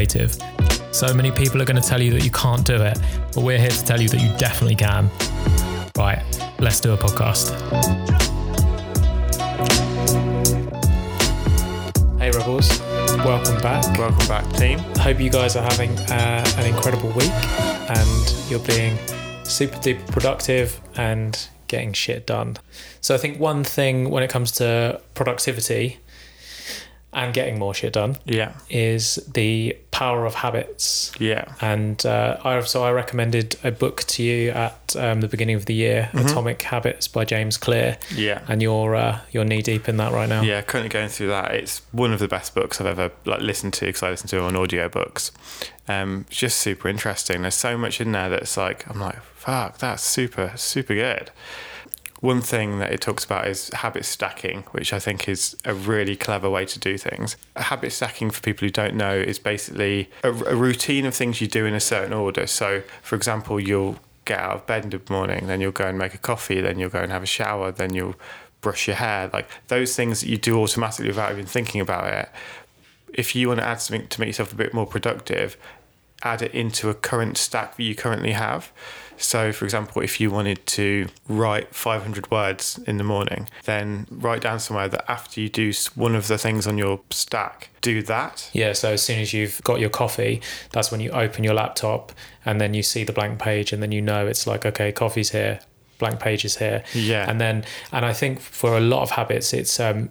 So many people are going to tell you that you can't do it, but we're here to tell you that you definitely can. Right, let's do a podcast. Hey, Rebels, welcome back. Welcome back, team. Hope you guys are having uh, an incredible week and you're being super duper productive and getting shit done. So, I think one thing when it comes to productivity and getting more shit done Yeah, is the power of habits. yeah, And uh, I, so I recommended a book to you at um, the beginning of the year, Atomic Habits by James Clear, yeah. and you're uh, you're knee deep in that right now. Yeah, currently going through that. It's one of the best books I've ever like listened to because I listen to it on audiobooks. Um, it's just super interesting. There's so much in there that's like I'm like, fuck, that's super, super good. One thing that it talks about is habit stacking, which I think is a really clever way to do things. A habit stacking, for people who don't know, is basically a, a routine of things you do in a certain order. So, for example, you'll get out of bed in the morning, then you'll go and make a coffee, then you'll go and have a shower, then you'll brush your hair. Like those things that you do automatically without even thinking about it. If you want to add something to make yourself a bit more productive, add it into a current stack that you currently have. So, for example, if you wanted to write 500 words in the morning, then write down somewhere that after you do one of the things on your stack, do that. Yeah, so as soon as you've got your coffee, that's when you open your laptop and then you see the blank page and then you know it's like, okay, coffee's here, blank page is here. Yeah. And then, and I think for a lot of habits, it's um,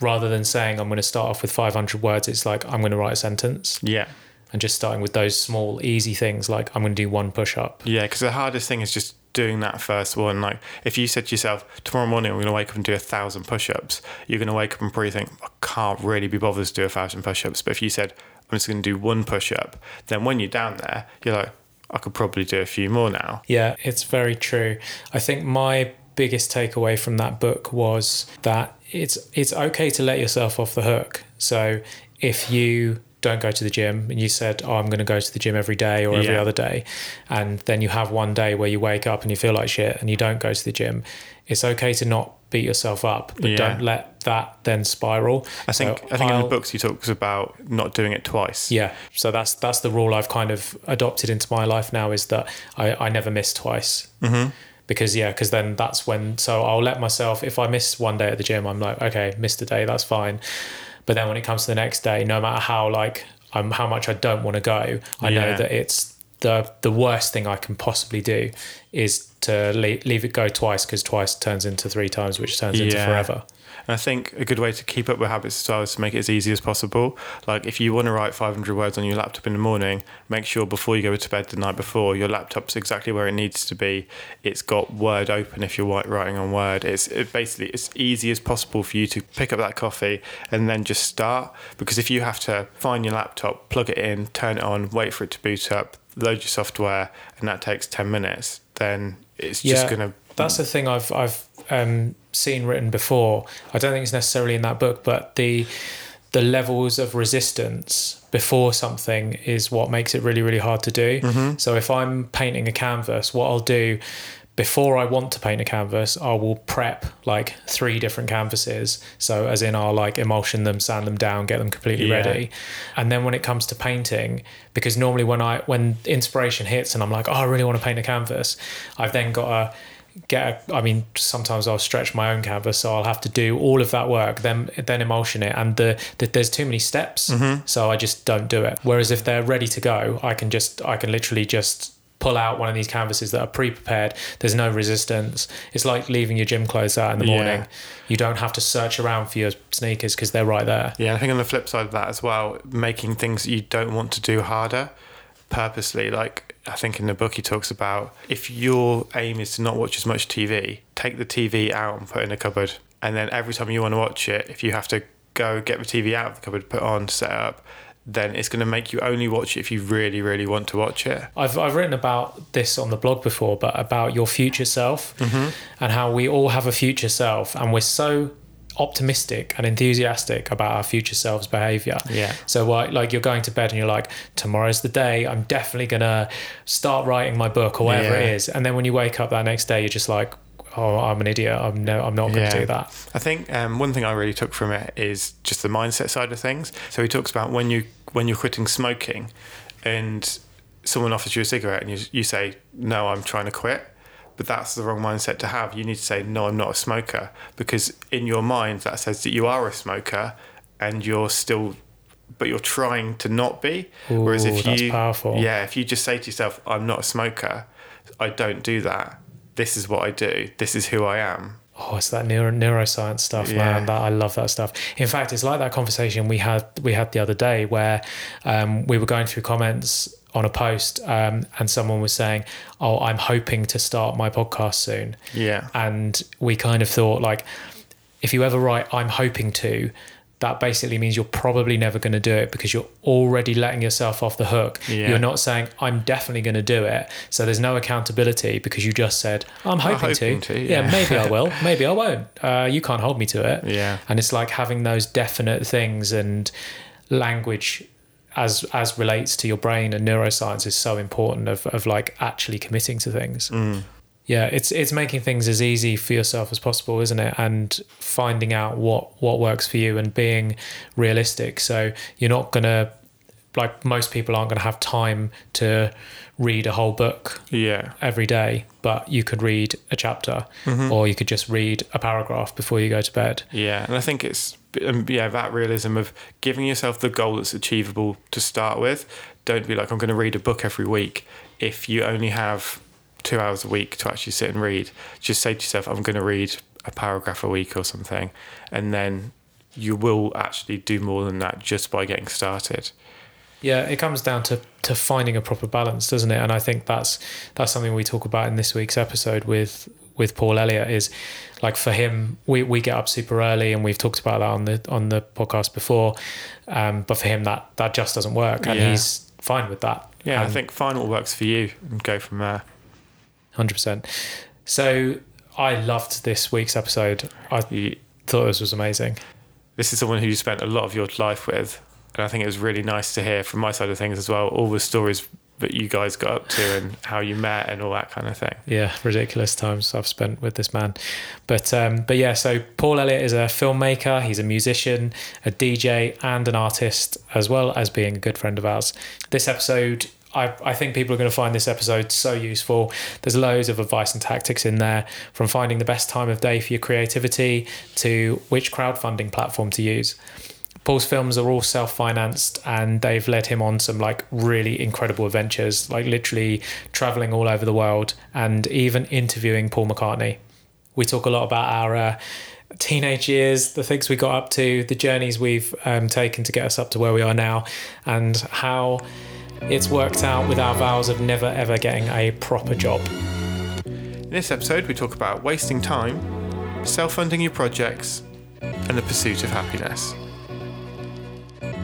rather than saying I'm going to start off with 500 words, it's like I'm going to write a sentence Yeah. And just starting with those small, easy things like I'm going to do one push up. Yeah, because the hardest thing is just doing that first one. Like, if you said to yourself, tomorrow morning I'm going to wake up and do a thousand push ups, you're going to wake up and probably think, I can't really be bothered to do a thousand push ups. But if you said, I'm just going to do one push up, then when you're down there, you're like, I could probably do a few more now. Yeah, it's very true. I think my biggest takeaway from that book was that it's it's okay to let yourself off the hook. So if you don't go to the gym and you said, "Oh, I'm going to go to the gym every day or every Yeah. other day," and then you have one day where you wake up and you feel like shit and you don't go to the gym, it's okay to not beat yourself up, but Yeah. don't let that then spiral. I think So I think in I'll- the books he talks about not doing it twice. yeah, so that's that's the rule I've kind of adopted into my life now is that I, I never miss twice. Mm-hmm. Because yeah, because then that's when. So I'll let myself if I miss one day at the gym, I'm like, okay, missed a day, that's fine. But then when it comes to the next day, no matter how like I'm how much I don't want to go, I know that it's the the worst thing I can possibly do is to leave, leave it go twice because twice turns into three times, which turns into forever. And I think a good way to keep up with habits as well is to make it as easy as possible. Like if you want to write 500 words on your laptop in the morning, make sure before you go to bed the night before, your laptop's exactly where it needs to be. It's got Word open if you're white writing on Word. It's it basically as easy as possible for you to pick up that coffee and then just start. Because if you have to find your laptop, plug it in, turn it on, wait for it to boot up, load your software, and that takes 10 minutes, then it's just going to That's the thing I've I've um, seen written before. I don't think it's necessarily in that book, but the the levels of resistance before something is what makes it really really hard to do. Mm-hmm. So if I'm painting a canvas, what I'll do before I want to paint a canvas, I will prep like three different canvases. So as in I'll like emulsion them, sand them down, get them completely Yeah. ready. And then when it comes to painting, because normally when I when inspiration hits and I'm like, oh, I really want to paint a canvas, I've then got to get a, I mean sometimes I'll stretch my own canvas so I'll have to do all of that work then then emulsion it. And the, the there's too many steps mm-hmm. so I just don't do it. Whereas if they're ready to go I can just I can literally just pull out one of these canvases that are pre-prepared. There's no resistance. It's like leaving your gym clothes out in the Yeah. morning. You don't have to search around for your sneakers because they're right there. Yeah, I think on the flip side of that as well, making things that you don't want to do harder purposely. Like I think in the book he talks about if your aim is to not watch as much TV, take the TV out and put it in a cupboard. And then every time you want to watch it, if you have to go get the TV out of the cupboard, put on, set up, then it's going to make you only watch it if you really, really want to watch it. I've, I've written about this on the blog before, but about your future self mm-hmm. and how we all have a future self, and we're so optimistic and enthusiastic about our future selves behavior. Yeah. So, like, like you're going to bed and you're like, tomorrow's the day. I'm definitely gonna start writing my book or whatever it Yeah. is. And then when you wake up that next day, you're just like, oh, I'm an idiot. I'm no, I'm not going to Yeah. do that. I think um, one thing I really took from it is just the mindset side of things. So he talks about when you when you're quitting smoking, and someone offers you a cigarette, and you you say no, I'm trying to quit, but that's the wrong mindset to have. You need to say no, I'm not a smoker, because in your mind that says that you are a smoker, and you're still. But you're trying to not be. Whereas if you, powerful. yeah, if you just say to yourself, "I'm not a smoker," I don't do that. This is what I do. This is who I am. Oh, it's that neuro, neuroscience stuff, Yeah. man. That I love that stuff. In fact, it's like that conversation we had we had the other day where um, we were going through comments on a post, um, and someone was saying, "Oh, I'm hoping to start my podcast soon." Yeah. and we kind of thought like, if you ever write, "I'm hoping to." That basically means you're probably never going to do it because you're already letting yourself off the hook. Yeah. You're not saying, I'm definitely going to do it. So there's no accountability because you just said, I'm hoping, hoping to. to, yeah. yeah. maybe I will. Maybe I won't. Uh, you can't hold me to it. Yeah. And it's like having those definite things and language as as relates to your brain and neuroscience is so important of, of like actually committing to things. Mm. Yeah, it's it's making things as easy for yourself as possible, isn't it? And finding out what what works for you and being realistic. So you're not gonna like most people aren't gonna have time to read a whole book Yeah. every day, but you could read a chapter Mm-hmm. or you could just read a paragraph before you go to bed. Yeah, and I think it's um, yeah that realism of giving yourself the goal that's achievable to start with. Don't be like I'm going to read a book every week. If you only have two hours a week to actually sit and read, just say to yourself I'm going to read a paragraph a week or something, and then you will actually do more than that just by getting started. Yeah, it comes down to to finding a proper balance, doesn't it? And I think that's that's something we talk about in this week's episode with with Paul Elliott is like for him we, we get up super early and we've talked about that on the on the podcast before um, but for him that that just doesn't work and Yeah. he's fine with that Yeah, I think find what works for you and go from there. Hundred percent. So I loved this week's episode. I thought this was amazing. this is someone who you spent a lot of your life with, and I think it was really nice to hear from my side of things as well all the stories that you guys got up to and how you met and all that kind of thing. Yeah, ridiculous times I've spent with this man. But um, but yeah, so Paul Elliott is a filmmaker. He's a musician, a DJ, and an artist, as well as being a good friend of ours. This episode. I, I think people are going to find this episode so useful. There's loads of advice and tactics in there from finding the best time of day for your creativity to which crowdfunding platform to use. Paul's films are all self-financed and they've led him on some like really incredible adventures, like literally traveling all over the world and even interviewing Paul McCartney. We talk a lot about our uh, teenage years, the things we got up to, the journeys we've um, taken to get us up to where we are now, and how it's worked out with our vows of never ever getting a proper job. In this episode, we talk about wasting time, self funding your projects, and the pursuit of happiness.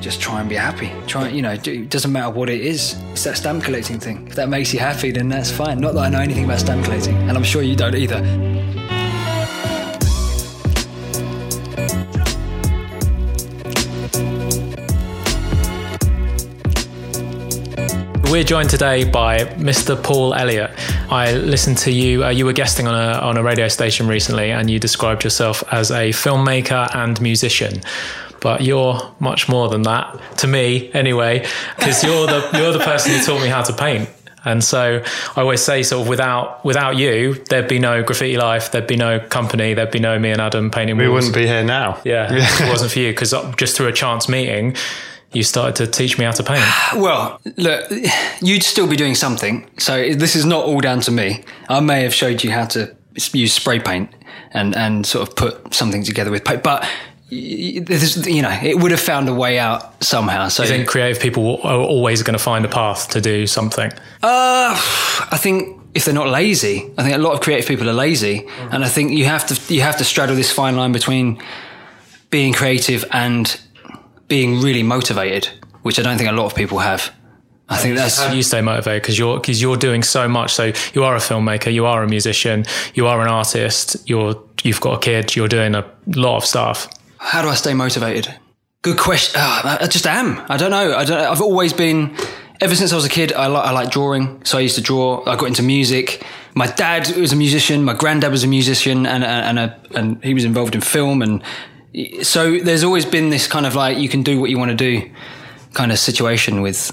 Just try and be happy. Try, you know, do, it doesn't matter what it is. It's that stamp collecting thing. If that makes you happy, then that's fine. Not that I know anything about stamp collecting, and I'm sure you don't either. We're joined today by Mr. Paul Elliott. I listened to you. Uh, you were guesting on a on a radio station recently, and you described yourself as a filmmaker and musician. But you're much more than that to me, anyway, because you're the you're the person who taught me how to paint. And so I always say, sort of, without without you, there'd be no graffiti life, there'd be no company, there'd be no me and Adam painting We walls. wouldn't be here now. Yeah, if it wasn't for you, because uh, just through a chance meeting, you started to teach me how to paint. Well, look, you'd still be doing something. So this is not all down to me. I may have showed you how to use spray paint and and sort of put something together with paint, but. You know, it would have found a way out somehow. So I think creative people are always going to find a path to do something. Uh, I think if they're not lazy, I think a lot of creative people are lazy, and I think you have to you have to straddle this fine line between being creative and being really motivated, which I don't think a lot of people have. I think that's How you stay motivated? Because you're because you're doing so much. So you are a filmmaker, you are a musician, you are an artist. You're you've got a kid. You're doing a lot of stuff. How do I stay motivated? Good question. Ah, I just am. I don't know. I don't. I've always been. Ever since I was a kid, I like I like drawing. So I used to draw. I got into music. My dad was a musician. My granddad was a musician, and and and, a, and he was involved in film. And so there's always been this kind of like you can do what you want to do, kind of situation with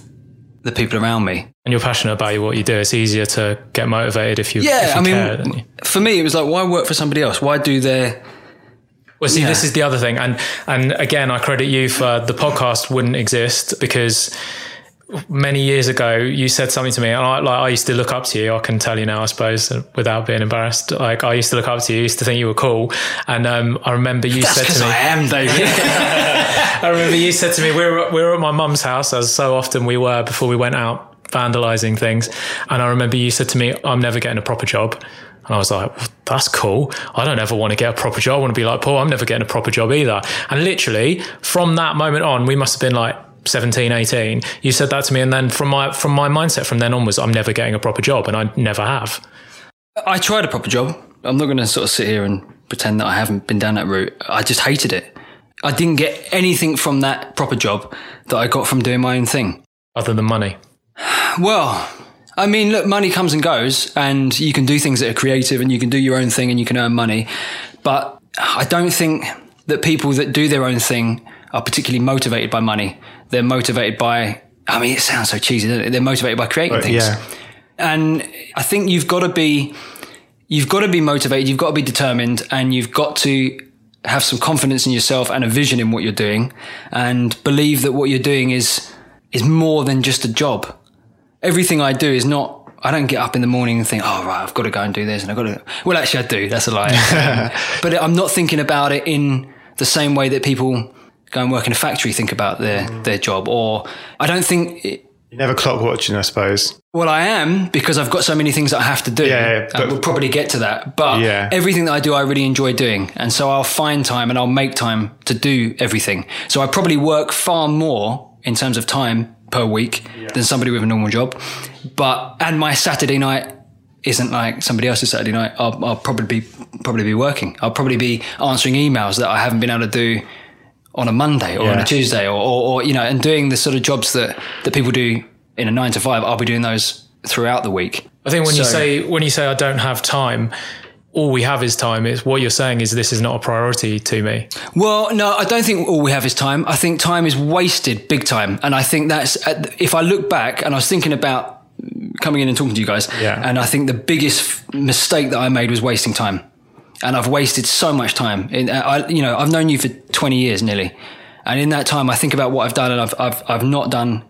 the people around me. And you're passionate about what you do. It's easier to get motivated if you Yeah, if you I mean, care, don't you? for me, it was like, why work for somebody else? Why do their Well, see, Yeah. this is the other thing, and and again, I credit you for the podcast wouldn't exist because many years ago you said something to me, and I like I used to look up to you. I can tell you now, I suppose, without being embarrassed. Like I used to look up to you, used to think you were cool, and um, I remember you That's said to me, I am, David. I remember you said to me, we were, we were at my mum's house, as so often we were before we went out vandalizing things. And I remember you said to me, I'm never getting a proper job. And I was like, well, that's cool. I don't ever want to get a proper job. I want to be like, Paul, I'm never getting a proper job either. And literally from that moment on, we must have been like 17, 18. You said that to me. And then from my, from my mindset from then onwards, I'm never getting a proper job. And I never have. I tried a proper job. I'm not going to sort of sit here and pretend that I haven't been down that route. I just hated it. I didn't get anything from that proper job that I got from doing my own thing. Other than money. Well, I mean, look, money comes and goes, and you can do things that are creative and you can do your own thing and you can earn money. But I don't think that people that do their own thing are particularly motivated by money. They're motivated by, I mean, it sounds so cheesy, doesn't it? They're motivated by creating things. yeah. And I think you've got to be, you've got to be motivated, you've got to be determined, and you've got to have some confidence in yourself and a vision in what you're doing, and believe that what you're doing is is more than just a job. Everything I do is not. I don't get up in the morning and think, "Oh right, I've got to go and do this," and I've got to. Well, actually, I do. That's a lie. but I'm not thinking about it in the same way that people go and work in a factory think about their mm. their job. Or I don't think. It, You never clock watching, I suppose. well, I am because I've got so many things that I have to do. Yeah, yeah, and but- we'll probably get to that. But Yeah. everything that I do, I really enjoy doing. And so I'll find time and I'll make time to do everything. So I probably work far more in terms of time per week than somebody with a normal job. But, and my Saturday night isn't like somebody else's Saturday night. I'll, I'll probably be, probably be working. I'll probably be answering emails that I haven't been able to do on a Monday or on a Tuesday or, or, or, you know, and doing the sort of jobs that, that people do in a nine to five, I'll be doing those throughout the week. I think when you say when you say I don't have time, all we have is time. It's what you're saying is this is not a priority to me. Well, no, I don't think all we have is time. I think time is wasted big time. And I think that's, uh, if I look back and I was thinking about coming in and talking to you guys, Yeah. and I think the biggest mistake that I made was wasting time. And I've wasted so much time. In, uh, I, you know, I've known you for 20 years nearly. And in that time, I think about what I've done and I've, I've, I've not done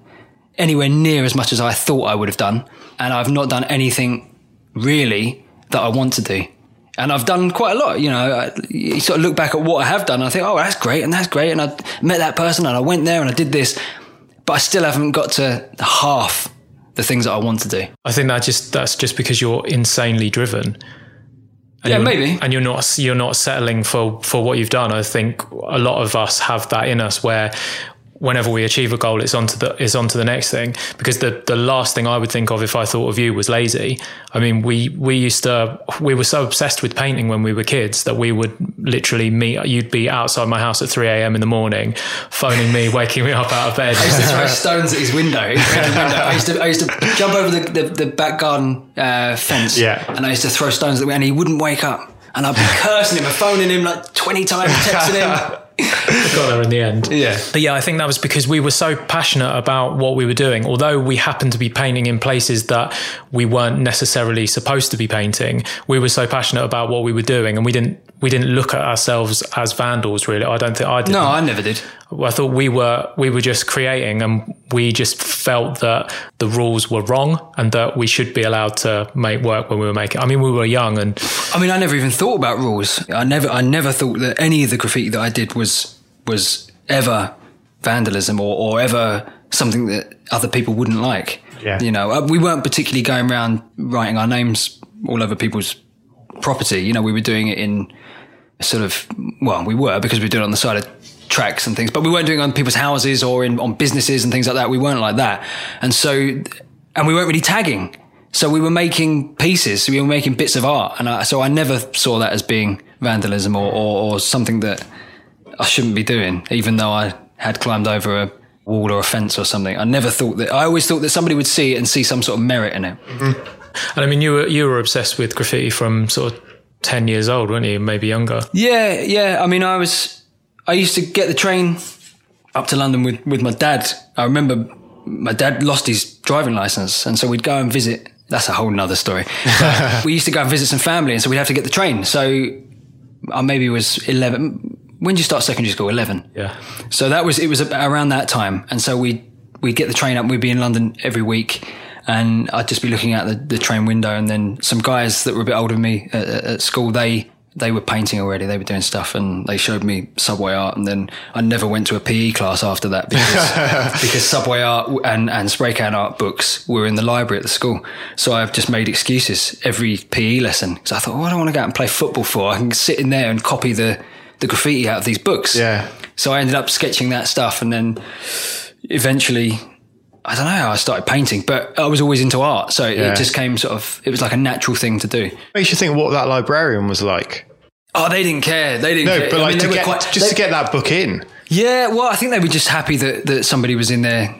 anywhere near as much as I thought I would have done. And I've not done anything really that I want to do. And I've done quite a lot, you know. I, you sort of look back at what I have done, and I think, oh, that's great, and that's great, and I met that person, and I went there, and I did this, but I still haven't got to half the things that I want to do. I think that just that's just because you're insanely driven. And Yeah, maybe. And you're not you're not settling for for what you've done. I think a lot of us have that in us where whenever we achieve a goal it's onto the it's onto the next thing because the the last thing I would think of if I thought of you was lazy. I mean, we we used to we were so obsessed with painting when we were kids that we would literally meet you'd be outside my house at 3 a.m. in the morning phoning me waking me up out of bed. I used to throw stones at his window. I used to, I used to jump over the, the, the back garden uh, fence, Yeah. and I used to throw stones at him, and he wouldn't wake up. And I'd be cursing him and phoning him like 20 times, texting him. got there in the end. Yeah. But yeah, I think that was because we were so passionate about what we were doing. Although we happened to be painting in places that we weren't necessarily supposed to be painting, we were so passionate about what we were doing, and we didn't we didn't look at ourselves as vandals. Really, I don't think I did. No, I never did. I thought we were we were just creating, and we just felt that the rules were wrong, and that we should be allowed to make work when we were making. I mean, we were young, and I mean, I never even thought about rules. I never, I never thought that any of the graffiti that I did was was ever vandalism or, or ever something that other people wouldn't like. Yeah. You know, uh, we weren't particularly going around writing our names all over people's property. You know, we were doing it in sort of well, we were because we were doing it on the side of tracks and things, but we weren't doing it on people's houses or in on businesses and things like that. We weren't like that, and so and we weren't really tagging. So we were making pieces, we were making bits of art, and I, so I never saw that as being vandalism or, or, or something that I shouldn't be doing, even though I had climbed over a wall or a fence or something. I never thought that. I always thought that somebody would see it and see some sort of merit in it. Mm-hmm. And I mean, you were you were obsessed with graffiti from sort of ten years old, weren't you? Maybe younger. Yeah, yeah. I mean, I was. I used to get the train up to London with with my dad. I remember my dad lost his driving license, and so we'd go and visit. That's a whole nother story. We used to go and visit some family, and so we'd have to get the train. So I maybe was eleven. When did you start secondary school? Eleven. Yeah. So that was it was around that time, and so we we'd get the train up. We'd be in London every week, and I'd just be looking out the, the train window, and then some guys that were a bit older than me at, at school they they were painting already. They were doing stuff, and they showed me subway art. And then I never went to a PE class after that because because subway art and and spray can art books were in the library at the school. So I've just made excuses every PE lesson because I thought, what do I want to go out and play football for? I can sit in there and copy the the graffiti out of these books. Yeah. So I ended up sketching that stuff, and then eventually. I don't know how I started painting, but I was always into art. So Yeah. it just came sort of, it was like a natural thing to do. Makes you think what that librarian was like. Oh, they didn't care. They didn't No, care. but I like mean, to get quite- just they- to get that book in. Yeah, well, I think they were just happy that, that somebody was in there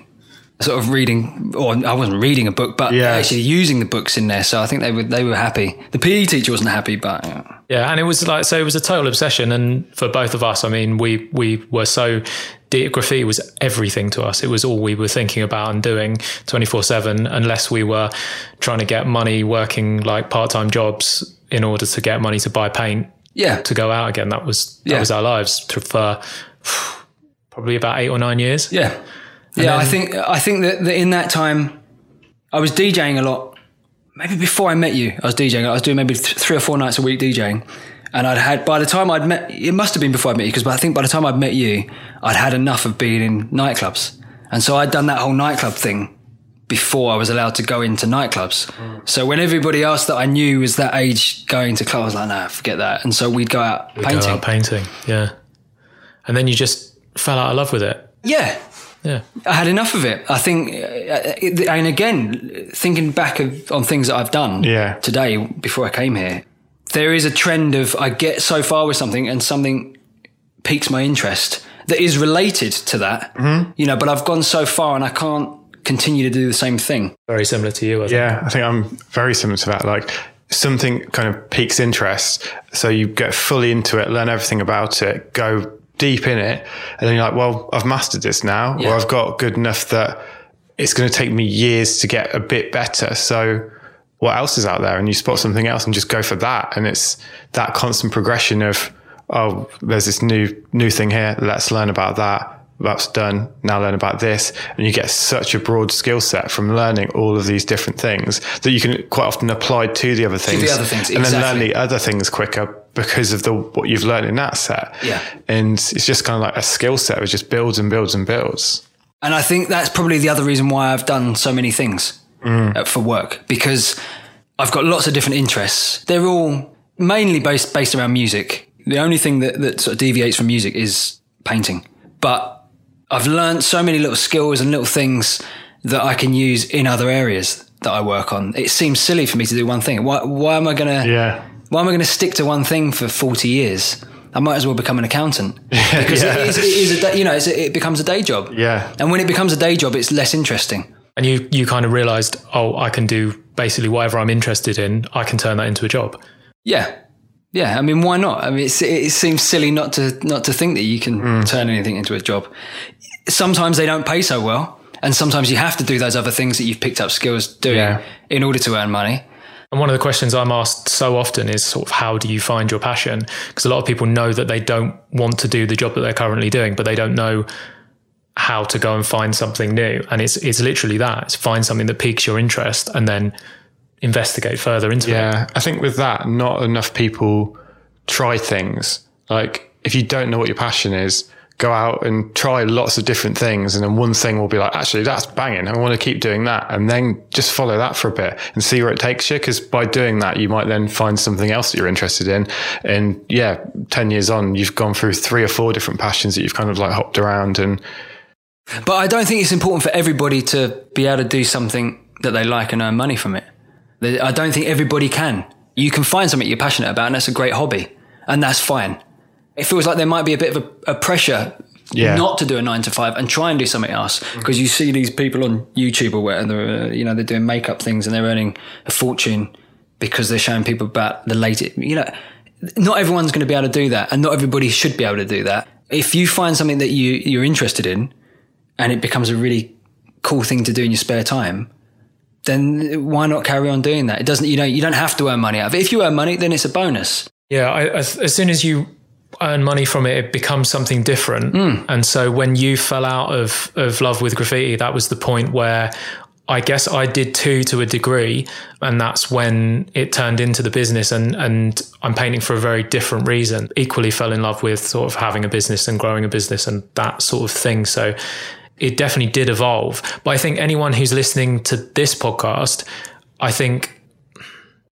sort of reading, or I wasn't reading a book, but Yeah. actually using the books in there. So I think they were they were happy. The PE teacher wasn't happy, but uh, Yeah, and it was like so. It was a total obsession, and for both of us, I mean, we we were so deep. Graffiti was everything to us. It was all we were thinking about and doing twenty four seven, unless we were trying to get money, working like part time jobs in order to get money to buy paint yeah, to go out again. That was that Yeah. was our lives for probably about eight or nine years. yeah, yeah. I think I think that, that in that time, I was DJing a lot. Maybe before I met you, I was DJing. I was doing maybe th- three or four nights a week DJing. And I'd had, by the time I'd met, it must have been before I met you, because I think by the time I'd met you, I'd had enough of being in nightclubs. And so I'd done that whole nightclub thing before I was allowed to go into nightclubs. So when everybody else that I knew was that age going to clubs, I was like, nah, forget that. And so we'd go out Go painting. out painting, yeah. And then you just fell out of love with it. Yeah. Yeah. I had enough of it. I think, uh, and again, thinking back of, on things that I've done Yeah. today before I came here, there is a trend of I get so far with something and something piques my interest that is related to that, mm-hmm. you know, but I've gone so far and I can't continue to do the same thing. Very similar to you, I think. Yeah, I think I'm very similar to that. Like something kind of piques interest, so you get fully into it, learn everything about it, go deep in it, and then you're like, well, I've mastered this now, Yeah. or I've got good enough that it's going to take me years to get a bit better. So what else is out there? And you spot something else and just go for that. And it's that constant progression of, oh, there's this new new thing here. Let's learn about that. That's done. Now learn about this. And you get such a broad skill set from learning all of these different things that you can quite often apply to the other things. To the other things, And then learn the other things quicker because of the what you've learned in that set. Yeah. And it's just kind of like a skill set which just builds and builds and builds. And I think that's probably the other reason why I've done so many things uh, for work because I've got lots of different interests. They're all mainly based based around music. The only thing that, that sort of deviates from music is painting. But I've learned so many little skills and little things that I can use in other areas that I work on. It seems silly for me to do one thing. Why, why am I going to? Yeah. Why am I going to stick to one thing for 40 years? I might as well become an accountant because it, is, it is a you know it's a, it becomes a day job. Yeah. And when it becomes a day job, it's less interesting. And you you kind of realized, oh, I can do basically whatever I'm interested in. I can turn that into a job. Yeah. Yeah. I mean, why not? I mean, it's, it seems silly not to not to think that you can hmm. turn anything into a job. Sometimes they don't pay so well, and sometimes you have to do those other things that you've picked up skills doing Yeah. in order to earn money. And one of the questions I'm asked so often is sort of how do you find your passion? Because a lot of people know that they don't want to do the job that they're currently doing, but they don't know how to go and find something new. And it's it's literally that. It's find something that piques your interest and then investigate further into it. Yeah, I think with that, not enough people try things. Like, if you don't know what your passion is, go out and try lots of different things. And then one thing will be like, actually, that's banging. I want to keep doing that. And then just follow that for a bit and see where it takes you. Cause by doing that, you might then find something else that you're interested in. And yeah, 10 years on, you've gone through three or four different passions that you've kind of like hopped around and. But I don't think it's important for everybody to be able to do something that they like and earn money from it. I don't think everybody can. You can find something you're passionate about and that's a great hobby and that's fine it feels like there might be a bit of a, a pressure yeah. not to do a nine to five and try and do something else because you see these people on YouTube or where they're uh, you know they're doing makeup things and they're earning a fortune because they're showing people about the latest you know not everyone's going to be able to do that and not everybody should be able to do that if you find something that you you're interested in and it becomes a really cool thing to do in your spare time then why not carry on doing that it doesn't you know you don't have to earn money out of it if you earn money then it's a bonus yeah I, as, as soon as you earn money from it, it becomes something different. Mm. And so when you fell out of, of love with graffiti, that was the point where I guess I did too to a degree. And that's when it turned into the business and, and I'm painting for a very different reason. Equally fell in love with sort of having a business and growing a business and that sort of thing. So it definitely did evolve. But I think anyone who's listening to this podcast, I think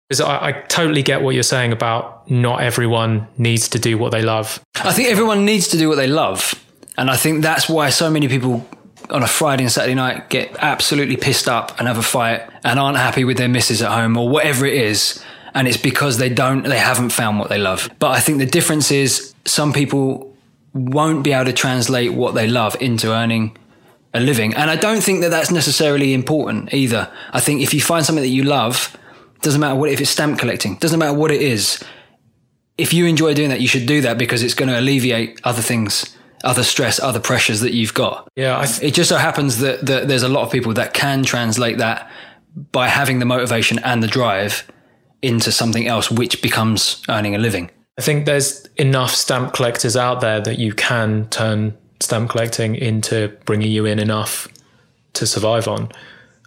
because I, I, totally get what you're saying about not everyone needs to do what they love. I think everyone needs to do what they love. And I think that's why so many people on a Friday and Saturday night get absolutely pissed up and have a fight and aren't happy with their misses at home or whatever it is. And it's because they don't, they haven't found what they love. But I think the difference is some people won't be able to translate what they love into earning a living. And I don't think that that's necessarily important either. I think if you find something that you love, doesn't matter what if it's stamp collecting. Doesn't matter what it is. If you enjoy doing that, you should do that because it's going to alleviate other things, other stress, other pressures that you've got. Yeah, th- it just so happens that, that there's a lot of people that can translate that by having the motivation and the drive into something else, which becomes earning a living. I think there's enough stamp collectors out there that you can turn stamp collecting into bringing you in enough to survive on.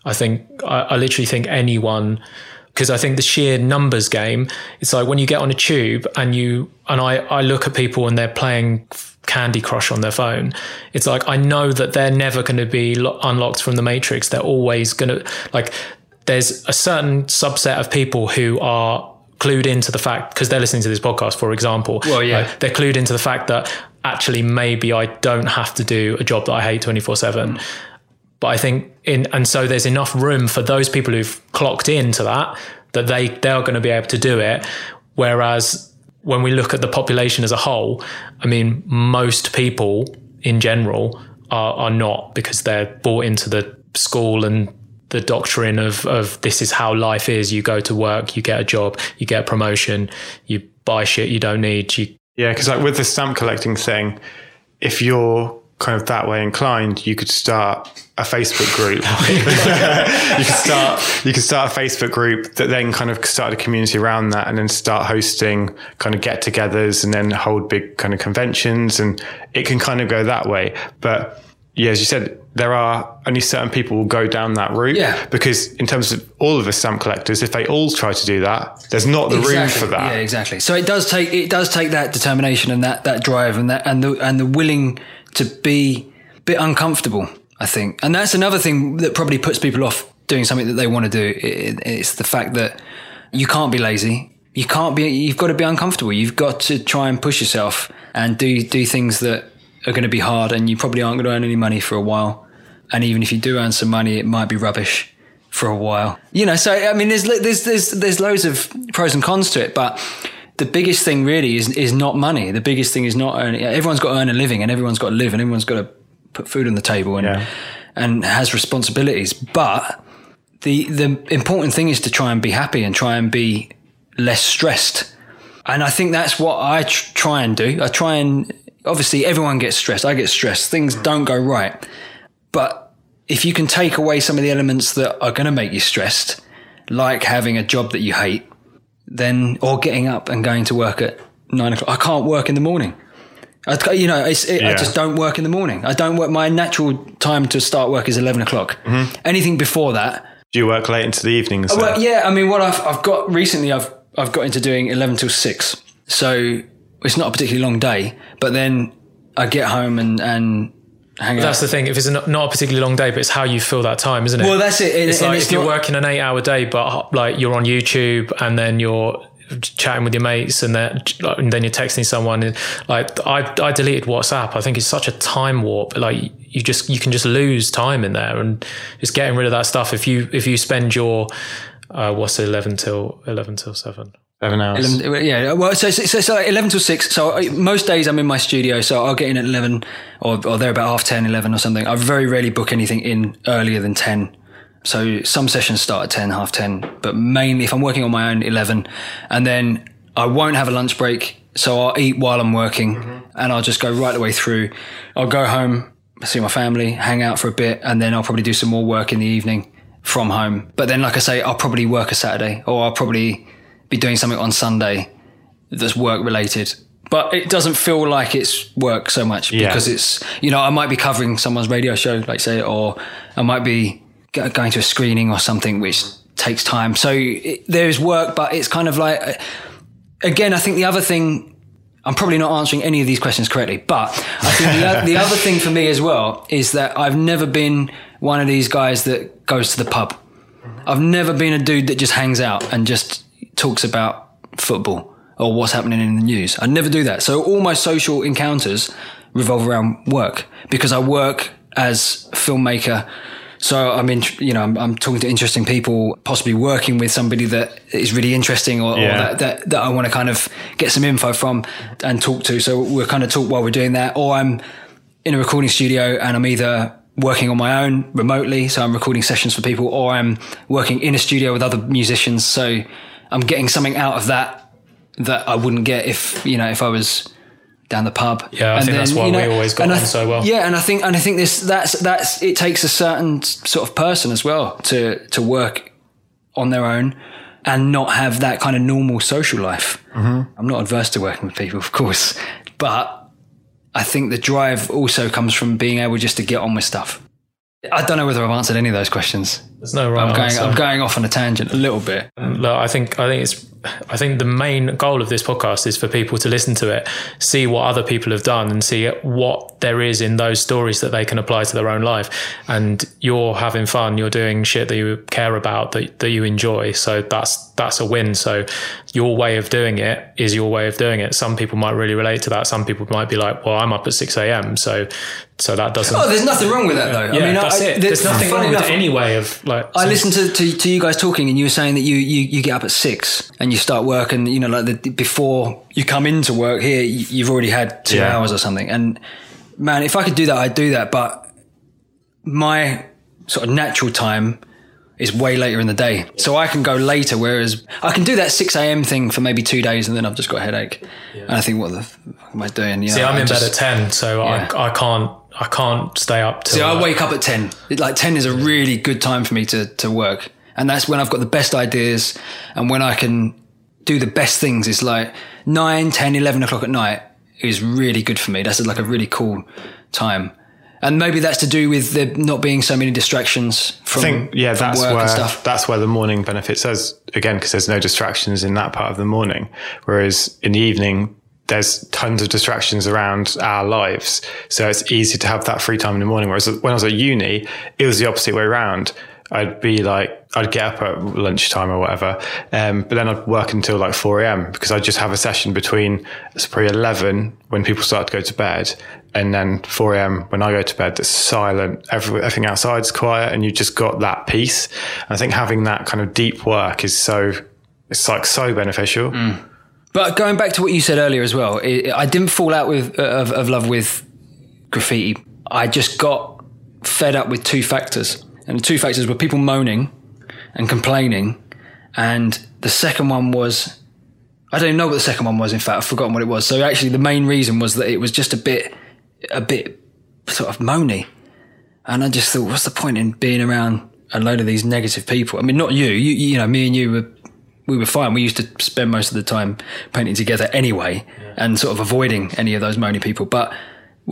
I think I, I literally think anyone because I think the sheer numbers game, it's like when you get on a tube and you and I, I look at people and they're playing Candy Crush on their phone. It's like I know that they're never going to be lo- unlocked from the matrix. They're always going to like. There's a certain subset of people who are clued into the fact because they're listening to this podcast, for example. Well, yeah, like, they're clued into the fact that actually maybe I don't have to do a job that I hate twenty four seven but I think in and so there's enough room for those people who've clocked into that that they they are going to be able to do it. Whereas when we look at the population as a whole, I mean, most people in general are, are not because they're bought into the school and the doctrine of, of this is how life is. You go to work, you get a job, you get a promotion, you buy shit you don't need. You yeah, because like with the stamp collecting thing, if you're kind of that way inclined, you could start a Facebook group. you could start you could start a Facebook group that then kind of start a community around that and then start hosting kind of get-togethers and then hold big kind of conventions and it can kind of go that way. But yeah, as you said, there are only certain people will go down that route. Yeah. Because in terms of all of the stamp collectors, if they all try to do that, there's not the exactly. room for that. Yeah, exactly. So it does take it does take that determination and that that drive and that and the and the willing to be a bit uncomfortable, I think. And that's another thing that probably puts people off doing something that they want to do. It's the fact that you can't be lazy. You can't be, you've got to be uncomfortable. You've got to try and push yourself and do, do things that are going to be hard and you probably aren't going to earn any money for a while. And even if you do earn some money, it might be rubbish for a while. You know, so I mean, there's there's there's there's loads of pros and cons to it, but the biggest thing really is is not money. The biggest thing is not earning. Everyone's got to earn a living, and everyone's got to live, and everyone's got to put food on the table, and yeah. and has responsibilities. But the the important thing is to try and be happy and try and be less stressed. And I think that's what I tr- try and do. I try and obviously everyone gets stressed. I get stressed. Things don't go right, but if you can take away some of the elements that are going to make you stressed, like having a job that you hate then or getting up and going to work at nine o'clock. I can't work in the morning. I, you know, it, yeah. I just don't work in the morning. I don't work. My natural time to start work is eleven o'clock. Mm-hmm. Anything before that. Do you work late into the evenings? Oh, well, yeah. I mean, what I've, I've got recently, I've I've got into doing eleven till six. So it's not a particularly long day, but then I get home and and hang That's the thing. If it's not not a particularly long day, but it's how you fill that time, isn't it? Well, that's it. And- It's and like it's if you're working an eight-hour day, but like you're on YouTube and then you're chatting with your mates and then and then you're texting someone. And like I, I deleted WhatsApp. I think it's such a time warp. Like you just you can just lose time in there and just getting rid of that stuff. If you if you spend your uh, what's it, eleven till eleven till seven. Seven hours. 11, yeah, well, so, so, so, so 11 till 6. So uh, most days I'm in my studio, so I'll get in at 11 or, or they're about half 10, 11 or something. I very rarely book anything in earlier than 10. So some sessions start at 10, half 10, but mainly if I'm working on my own, 11. And then I won't have a lunch break, so I'll eat while I'm working mm-hmm. and I'll just go right the way through. I'll go home, see my family, hang out for a bit, and then I'll probably do some more work in the evening from home. But then, like I say, I'll probably work a Saturday or I'll probably be doing something on Sunday that's work related. But it doesn't feel like it's work so much Yeah. because it's, you know, I might be covering someone's radio show, like say, or I might be go- going to a screening or something, which takes time. So it, there's work, but it's kind of like, uh, again, I think the other thing, I'm probably not answering any of these questions correctly, but I think the, o- the other thing for me as well is that I've never been one of these guys that goes to the pub. I've never been a dude that just hangs out and just talks about football or what's happening in the news. I never do that. So all my social encounters revolve around work because I work as a filmmaker. So I'm in, you know, I'm, I'm talking to interesting people, possibly working with somebody that is really interesting or, or that, that, that I want to kind of get some info from and talk to. So we're kind of talk while we're doing that, or I'm in a recording studio and I'm either working on my own remotely, so I'm recording sessions for people, or I'm working in a studio with other musicians. So I'm getting something out of that that I wouldn't get if you know if I was down the pub. Yeah, I think that's why we always got and on so well. Yeah, and I think and I think this that's that's it takes a certain sort of person as well to to work on their own and not have that kind of normal social life. Mm-hmm. I'm not adverse to working with people, of course, but I think the drive also comes from being able just to get on with stuff. I don't know whether I've answered any of those questions. There's no right I'm going, answer. I'm going off on a tangent a little bit. Um, look, I think I think it's I think the main goal of this podcast is for people to listen to it, see what other people have done, and see what there is in those stories that they can apply to their own life. And you're having fun, you're doing shit that you care about, that that you enjoy. So that's that's a win. So your way of doing it is your way of doing it. Some people might really relate to that. Some people might be like, "Well, I'm up at six a.m." So so that doesn't. Oh, there's nothing wrong with that though. yeah, I mean, that's I, it. There's nothing wrong with enough, any way of like. I listened to, to, to you guys talking, and you were saying that you, you, you get up at six and you start work, and you know, like the, before you come into work here, you, you've already had two Yeah. hours or something. And man, if I could do that, I'd do that. But my sort of natural time is way later in the day, so I can go later. Whereas I can do that six a.m. thing for maybe two days, and then I've just got a headache, and I think, what the fuck am I doing? You See, know, I'm I in just- bed at ten, so Yeah. I I can't I can't stay up till. See, I like- wake up at 10. It- Like 10 is a really good time for me to, to work. And that's when I've got the best ideas and when I can do the best things. It's like 9, 10, 11 o'clock at night is really good for me. That's like a really cool time. And maybe that's to do with there not being so many distractions from, I think yeah, from that's work where and stuff. that's where the morning benefits us again because there's no distractions in that part of the morning. Whereas in the evening, there's tons of distractions around our lives, so it's easy to have that free time in the morning. Whereas when I was at uni, it was the opposite way around. I'd be like, I'd get up at lunchtime or whatever, um, but then I'd work until like 4 a.m. because I'd just have a session between it's probably 11 when people start to go to bed and then 4 a.m. when I go to bed, it's silent. Every, everything outside's quiet, and you just got that peace. And I think having that kind of deep work is so, it's like so beneficial. But going back to what you said earlier as well, it, I didn't fall out with uh, of, of love with graffiti. I just got fed up with two factors, and the two factors were people moaning and complaining, and the second one was I don't know what the second one was. In fact, I've forgotten what it was. So actually, the main reason was that it was just a bit, a bit sort of moany, and I just thought, what's the point in being around a load of these negative people? I mean, not you. You, you know, me and you were we were fine. We used to spend most of the time painting together anyway, and sort of avoiding any of those moany people. But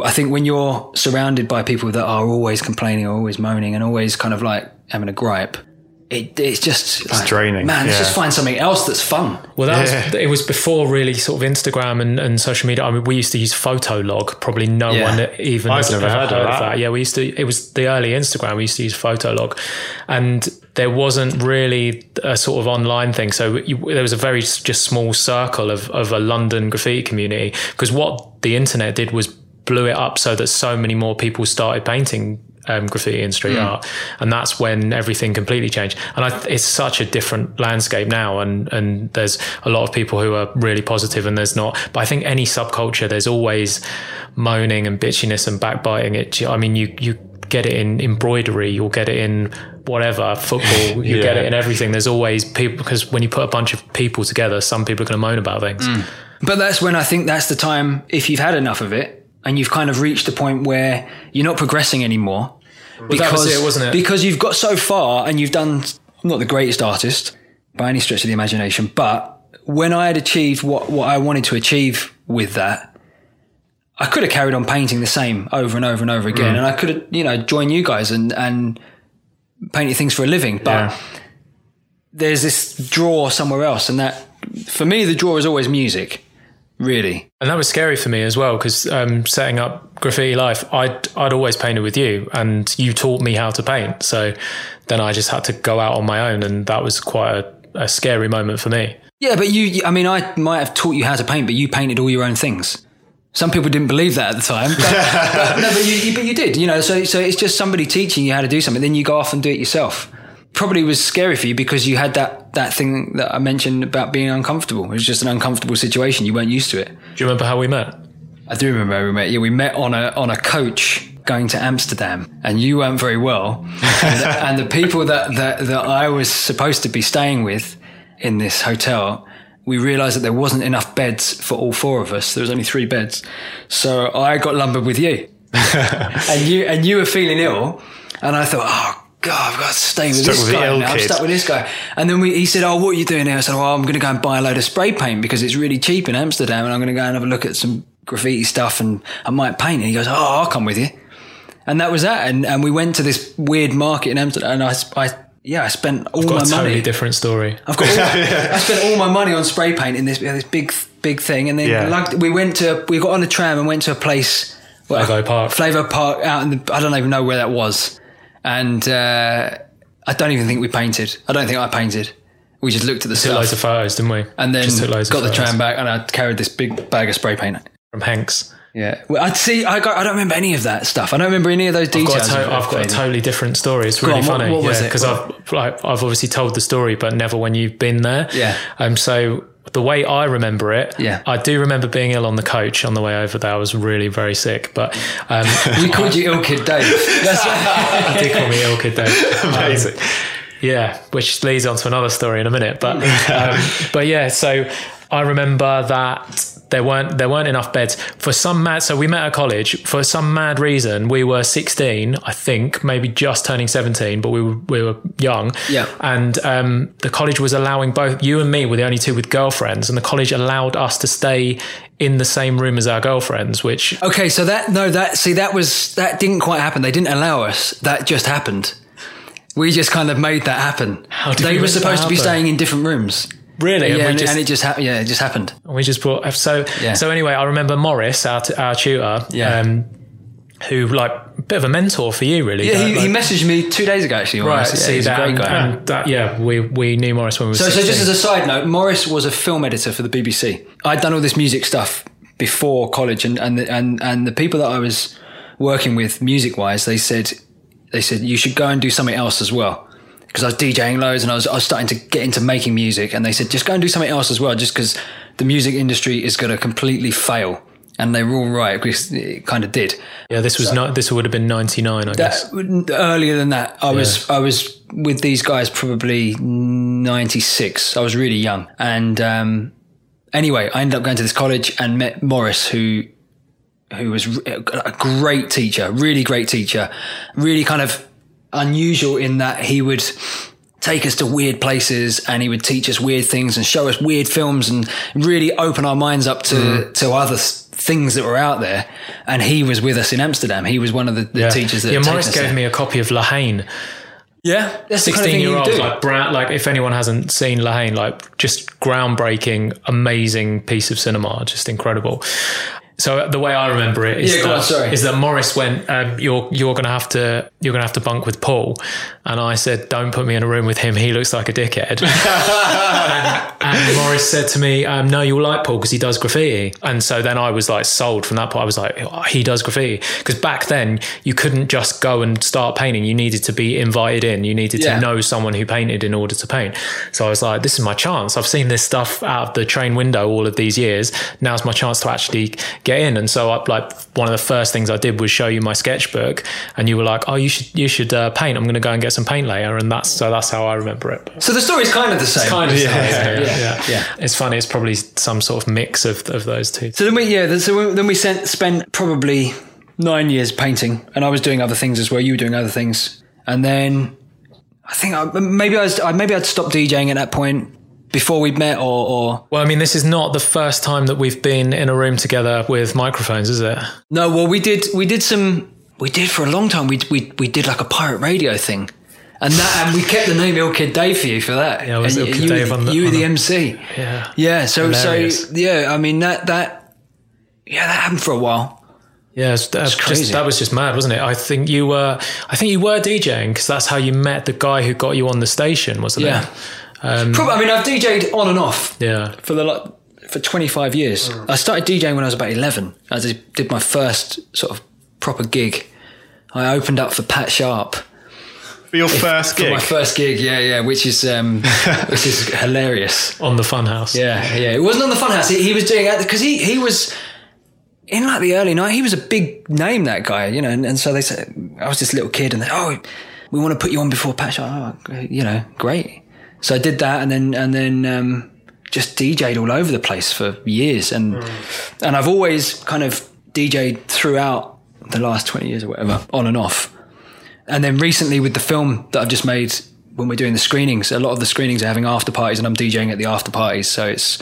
I think when you're surrounded by people that are always complaining, or always moaning, and always kind of like having a gripe, it, it's just like, draining, Man, let's just find something else that's fun. Well, that Yeah. was, it was before really sort of Instagram and, and social media. I mean, we used to use Fotolog. Probably no Yeah. one even I've has never ever heard of that. Yeah, we used to. It was the early Instagram. We used to use Fotolog, and there wasn't really a sort of online thing. So you, there was a very just small circle of of a London graffiti community. Because what the internet did was blew it up so that so many more people started painting um, graffiti and street art, and that's when everything completely changed. And I, it's such a different landscape now, and and there's a lot of people who are really positive, and there's not. But I think any subculture, there's always moaning and bitchiness and backbiting. It, I mean, you you get it in embroidery, you'll get it in whatever football, you get it in everything. There's always people because when you put a bunch of people together, some people are going to moan about things. Mm. But that's when I think that's the time, if you've had enough of it and you've kind of reached a point where you're not progressing anymore. that was it, wasn't it? Because you've got so far and you've done, I'm not the greatest artist by any stretch of the imagination, but when I had achieved what, what I wanted to achieve with that, I could have carried on painting the same over and over and over Mm. again. And I could have, you know, joined you guys and, and painted things for a living. But Yeah. there's this draw somewhere else. And that, for me, the draw is always music, really. And that was scary for me as well because um, setting up graffiti life, I'd I'd always painted with you, and you taught me how to paint. So then I just had to go out on my own, and that was quite a, a scary moment for me. Yeah, but you, I mean, I might have taught you how to paint, but you painted all your own things. Some people didn't believe that at the time. But, but- no, but you, you, but you did, you know, so, so it's just somebody teaching you how to do something. Then you go off and do it yourself. Probably was scary for you because you had that, that thing that I mentioned about being uncomfortable. It was just an uncomfortable situation. You weren't used to it. Do you remember how we met? I do remember how we met. Yeah, we met on a on a coach going to Amsterdam, and you weren't very well. and, and the people that, that that I was supposed to be staying with in this hotel, we realised that there wasn't enough beds for all four of us. There was only three beds, so I got lumbered with you, and you and you were feeling ill, and I thought, oh. God, I've got to stay with Stuck this with guy. I'm stuck with this guy. And then we, he said, "Oh, what are you doing here?" I said, "Oh, I'm going to go and buy a load of spray paint because it's really cheap in Amsterdam, and I'm going to go and have a look at some graffiti stuff, and I might paint." And he goes, "Oh, I'll come with you." And that was that. And and we went to this weird market in Amsterdam, and I, I yeah, I spent all my money. Got my a totally money. different story. I've got all, I spent all my money on spray paint in this this big big thing, and then Yeah. lugged, we went to we got on a tram and went to a place. well, Flevo Park. Flevo Park out in the I don't even know where that was, and uh, I don't even think we painted. I don't think I painted. We just looked at the Took stuff loads of photos, didn't we? and then Just took loads of got the tram back, and I carried this big bag of spray paint. from Hanks. Yeah, well, I'd see. I got. I don't remember any of that stuff. I don't remember any of those I've details. got, a to- I've got a totally different story. It's really on, funny. what was yeah, it? Because I've like, I've obviously told the story, but never when you've been there. Yeah. Um. So the way I remember it, Yeah. I do remember being ill on the coach on the way over there. I was really very sick, but um, We called you ill kid Dave. That's I did call me ill kid Dave. Um, Amazing. Yeah, which leads on to another story in a minute. But um, but yeah, so I remember that there weren't there weren't enough beds for some mad. So we met at college for some mad reason. We were sixteen, I think, maybe just turning seventeen, but we were we were young. Yeah. and um, the college was allowing both you and me were the only two with girlfriends, and the college allowed us to stay in the same room as our girlfriends, which Okay, so that no, that see that was that didn't quite happen. They didn't allow us. That just happened. We just kind of made that happen. How did they were supposed to be staying in different rooms. Really and yeah, we and, just- and it just happened. Yeah, it just happened. We just brought so Yeah. so anyway. I remember Morris, our, t- our tutor, Yeah. um, who like a bit of a mentor for you, really. Yeah, he, like- he messaged me two days ago actually. right. Morris. Yeah, see he's that, a great and, guy. and that, yeah, we we knew Morris when we were. So, so just as a side note, Morris was a film editor for the BBC. I'd done all this music stuff before college, and and the, and and the people that I was working with music wise, they said they said you should go and do something else as well. Because I was DJing loads and I was, I was starting to get into making music, and they said just go and do something else as well, just because the music industry is going to completely fail. And they were all right because it kind of did. yeah, this was not. This would have been ninety nine, I guess. Earlier than that, I was I was with these guys probably ninety six. I was really young, and um, anyway, I ended up going to this college and met Morris, who who was a great teacher, really great teacher, really kind of unusual in that he would take us to weird places and he would teach us weird things and show us weird films and really open our minds up to mm. to other things that were out there. And he was with us in Amsterdam. He was one of the, the yeah. teachers that yeah, Morris gave there. me a copy of La Haine. Yeah, that's the kind of 16 thing year you old, do. like brown, like if anyone hasn't seen La Haine, like just groundbreaking, amazing piece of cinema, just incredible. So the way I remember it is Yeah, that, on, sorry. is that Morris went, um, "You're you're gonna have to you're gonna have to bunk with Paul," and I said, "Don't put me in a room with him. He looks like a dickhead." and, and Morris said to me, um, "No, you'll like Paul because he does graffiti." And so then I was like sold from that point. I was like, oh, "He does graffiti," because back then you couldn't just go and start painting. You needed to be invited in. You needed Yeah. to know someone who painted in order to paint. So I was like, "This is my chance. I've seen this stuff out of the train window all of these years. Now's my chance to actually get in." And so, I, like, one of the first things I did was show you my sketchbook, and you were like, "Oh, you should you should uh, paint. I'm going to go and get some paint later." And that's so that's how I remember it. so the story's kind of the same. Kind of, Yeah, yeah, yeah, yeah, yeah, yeah. It's funny. It's probably some sort of mix of, of those two. So then we yeah, so then we sent, spent probably nine years painting, and I was doing other things as well. You were doing other things, and then I think I, maybe I was maybe I'd stopped DJing at that point before we'd met, or, or Well, I mean, this is not the first time that we've been in a room together with microphones, is it? no. Well, we did we did some we did for a long time. We we we did like a pirate radio thing. And that, and we kept the name Ill Kid Dave for you for that. Yeah, it was And Ill Kid you, Dave on the- you were the the- MC. Yeah. Yeah, so Hilarious. so yeah, I mean that that yeah that happened for a while. Yeah, it's, uh, that's crazy. just, that was just mad, wasn't it? I think you were, I think you were DJing because that's how you met the guy who got you on the station, wasn't it? Yeah, it? Probably. I mean, I've DJ'd on and off Yeah. for the like for 25 years. I started DJing when I was about 11. I did did my first sort of proper gig. I opened up for Pat Sharp For your first for gig. my first gig. Yeah, yeah, which is um, which is hilarious. On the Funhouse. Yeah, yeah. It wasn't on the Funhouse. He, he was doing it because he he was in like the early night. He was a big name, that guy, you know. And, and so they said, I was this little kid, and they, oh, we want to put you on before Pat. Sharp. Oh, you know, great. So I did that, and then and then um, just DJ'd all over the place for years, and and I've always kind of DJ'd throughout the last twenty years or whatever, on and off. And then recently with the film that I've just made, when we're doing the screenings, a lot of the screenings are having after parties, and I'm DJing at the after parties. So it's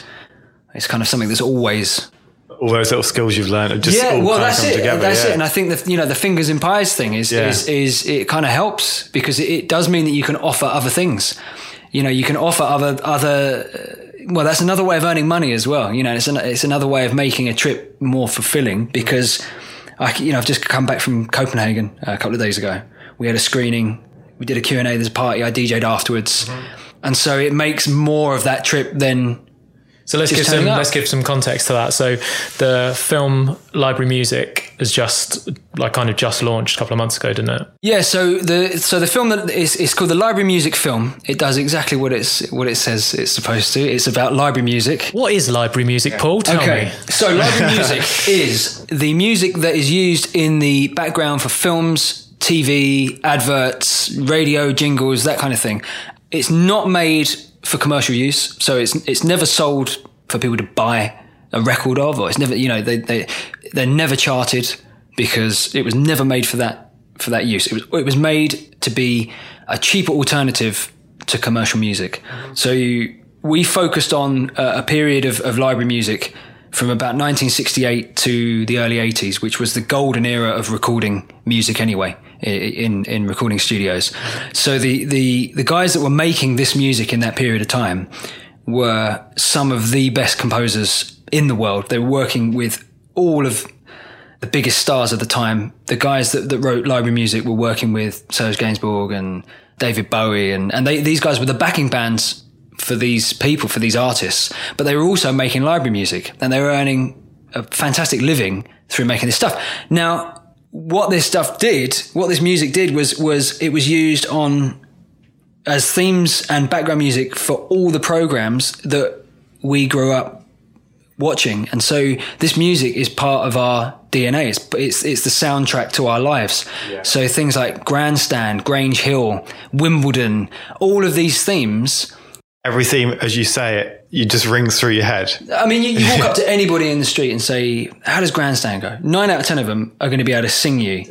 it's kind of something that's always All those little skills you've learned have just yeah. all Well, kind of that's come it. together. that's yeah. it. And I think that you know the fingers in pies thing is Yeah. is is it kind of helps because it, it does mean that you can offer other things. You know, you can offer other other. uh, Well, that's another way of earning money as well. You know, it's an, it's another way of making a trip more fulfilling because I, you know, I've just come back from Copenhagen a couple of days ago. We had a screening. We did a Q and A. There's a party. I DJ'd afterwards, and so it makes more of that trip than So let's give some up. let's give some context to that. So the film Library Music has just like kind of just launched a couple of months ago, didn't it? Yeah, so the so the film that is it's called the Library Music Film. It does exactly what it's what it says it's supposed to. It's about library music. What is library music, Paul? Tell me. So library music is the music that is used in the background for films, TV, adverts, radio, jingles, that kind of thing. It's not made for commercial use, so it's it's never sold for people to buy a record of, or it's never you know they they they're never charted because it was never made for that for that use. It was it was made to be a cheaper alternative to commercial music. So you, we focused on a, a period of, of library music from about 1968 to the early 80s, which was the golden era of recording music anyway in in recording studios. So the the the guys that were making this music in that period of time were some of the best composers in the world. They were working with all of the biggest stars of the time. The guys that, that wrote library music were working with Serge Gainsbourg and David Bowie, and, and they, these guys were the backing bands for these people, for these artists. But they were also making library music, and they were earning a fantastic living through making this stuff. Now, what this stuff did, what this music did, was was it was used on as themes and background music for all the programs that we grew up watching. And so this music is part of our DNA. It's it's, it's the soundtrack to our lives. So things like Grandstand, Grange Hill, Wimbledon, all of these themes. Every theme, as you say it, you just rings through your head. I mean, you, you walk up to anybody in the street and say, "How does Grandstand go?" Nine out of ten of them are going to be able to sing you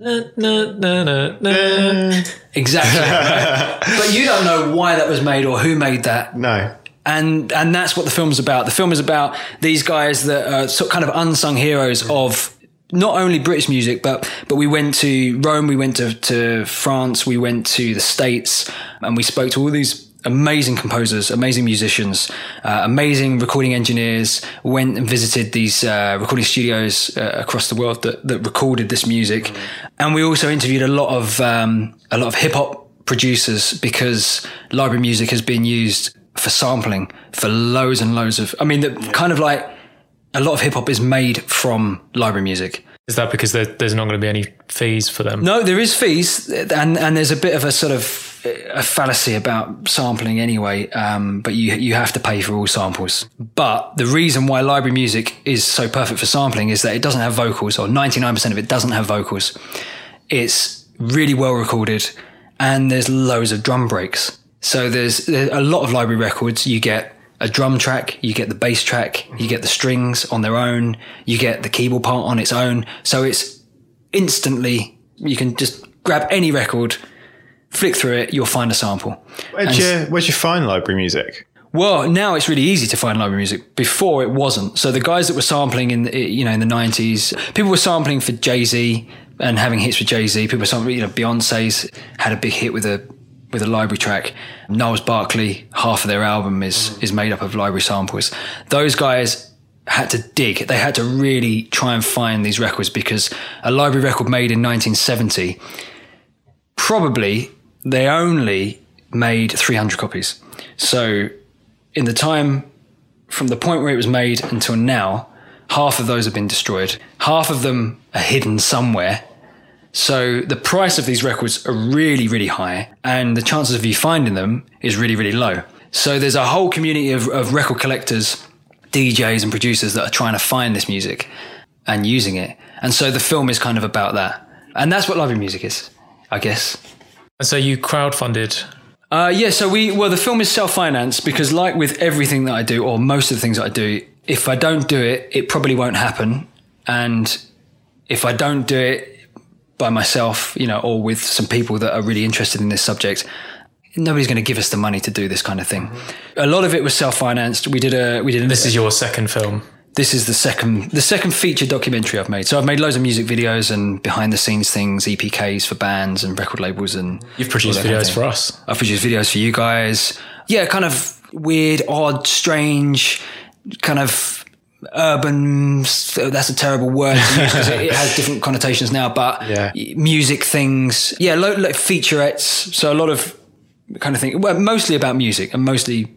Na, na, na, na. exactly, right? but you don't know why that was made or who made that. No. and and that's what the film's about. The film is about these guys that are sort of kind of unsung heroes of not only British music, but but we went to Rome, we went to, to France, we went to the States, and we spoke to all these amazing composers, amazing musicians, uh, amazing recording engineers. Went and visited these uh, recording studios uh, across the world that, that recorded this music, and we also interviewed a lot of um, a lot of hip hop producers because library music has been used for sampling for loads and loads of. I mean, the, kind of like a lot of hip hop is made from library music. Is that because there, there's not going to be any fees for them? No, there is fees, and and there's a bit of a sort of a fallacy about sampling anyway. Um, but you you have to pay for all samples. But the reason why library music is so perfect for sampling is that it doesn't have vocals, or 99% of it doesn't have vocals. It's really well recorded, and there's loads of drum breaks. So there's, there's a lot of library records. You get a drum track, you get the bass track, you get the strings on their own, you get the keyboard part on its own. So it's instantly, you can just grab any record, flick through it, you'll find a sample. Where'd you, where'd you find library music? well, now it's really easy to find library music. Before it wasn't. So the guys that were sampling in the, you know in the nineties, people were sampling for Jay Z and having hits with Jay Z. People were sampling, you know, Beyonce's had a big hit with a with a library track. Gnarls Barkley, half of their album is is made up of library samples. Those guys had to dig. They had to really try and find these records because a library record made in 1970 probably they only made 300 copies. So in the time from the point where it was made until now, half of those have been destroyed. Half of them are hidden somewhere. So the price of these records are really, really high, and the chances of you finding them is really, really low. So there's a whole community of, of record collectors, DJs, and producers that are trying to find this music and using it. And so the film is kind of about that. And that's what library music is, I guess. And so you crowdfunded. Uh, yeah, so we well the film is self-financed because like with everything that I do or most of the things that I do, if I don't do it, it probably won't happen. And if I don't do it by myself, you know, or with some people that are really interested in this subject, nobody's going to give us the money to do this kind of thing. A lot of it was self-financed. We did a we did This is your second film. This is the second the second feature documentary I've made. So I've made loads of music videos and behind the scenes things, EPKs for bands and record labels and You've produced that kind of videos for us. I've produced videos for you guys. Yeah, kind of weird, odd, strange, kind of urban. That's a terrible word to use because it, it has different connotations now. But Yeah. music things, yeah, lo- lo- featurettes. So a lot of kind of thing. Well, mostly about music and mostly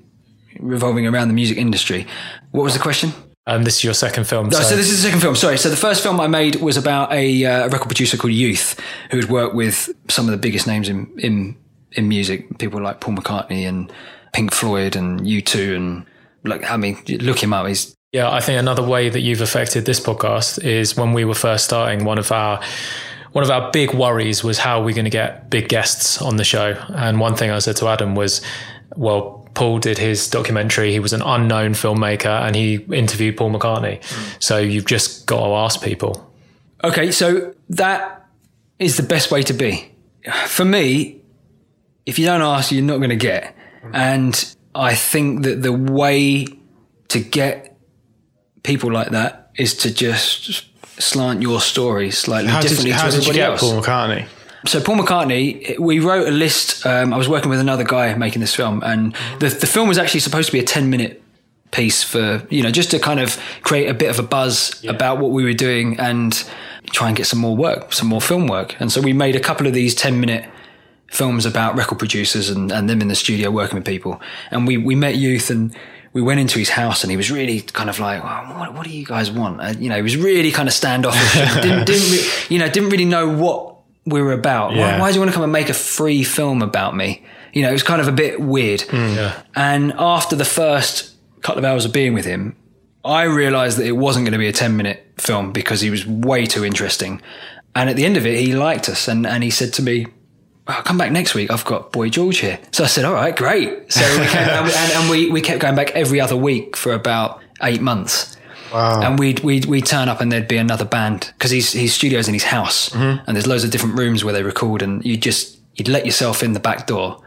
revolving around the music industry. What was the question? Um, this is your second film. No, so this is the second film. Sorry. So the first film I made was about a, uh, record producer called Youth, who had worked with some of the biggest names in in in music, people like Paul McCartney and Pink Floyd and U2 and like I mean, look him up. He's Yeah, I think another way that you've affected this podcast is when we were first starting. One of our one of our big worries was how we're going to get big guests on the show. And one thing I said to Adam was, well, Paul did his documentary. He was an unknown filmmaker, and he interviewed Paul McCartney. So you've just got to ask people. okay. So that is the best way to be. For me, if you don't ask, you're not going to get. And I think that the way to get people like that is to just slant your story slightly How did, differently how to did you get else. Paul McCartney? So Paul McCartney, we wrote a list. Um, I was working with another guy making this film, and the the film was actually supposed to be a ten minute piece for you know just to kind of create a bit of a buzz about what we were doing and try and get some more work, some more film work. And so we made a couple of these ten minute films about record producers and, and them in the studio working with people. And we we met Youth and. We went into his house and he was really kind of like, well, what, what do you guys want? Uh, you know, he was really kind of standoffish. didn't, didn't you know, didn't really know what we were about. Why, Yeah. why do you want to come and make a free film about me? You know, it was kind of a bit weird. Hmm. Yeah. And after the first couple of hours of being with him, I realized that it wasn't going to be a 10 minute film because he was way too interesting. And at the end of it, he liked us and, and he said to me, I'll come back next week. I've got Boy George here. So I said, all right, great. So we came, and, and, and we, we kept going back every other week for about eight months. Wow. And we'd, we'd, we'd turn up and there'd be another band because his, his studio's in his house. Mm-hmm. And there's loads of different rooms where they record and you just, you'd let yourself in the back door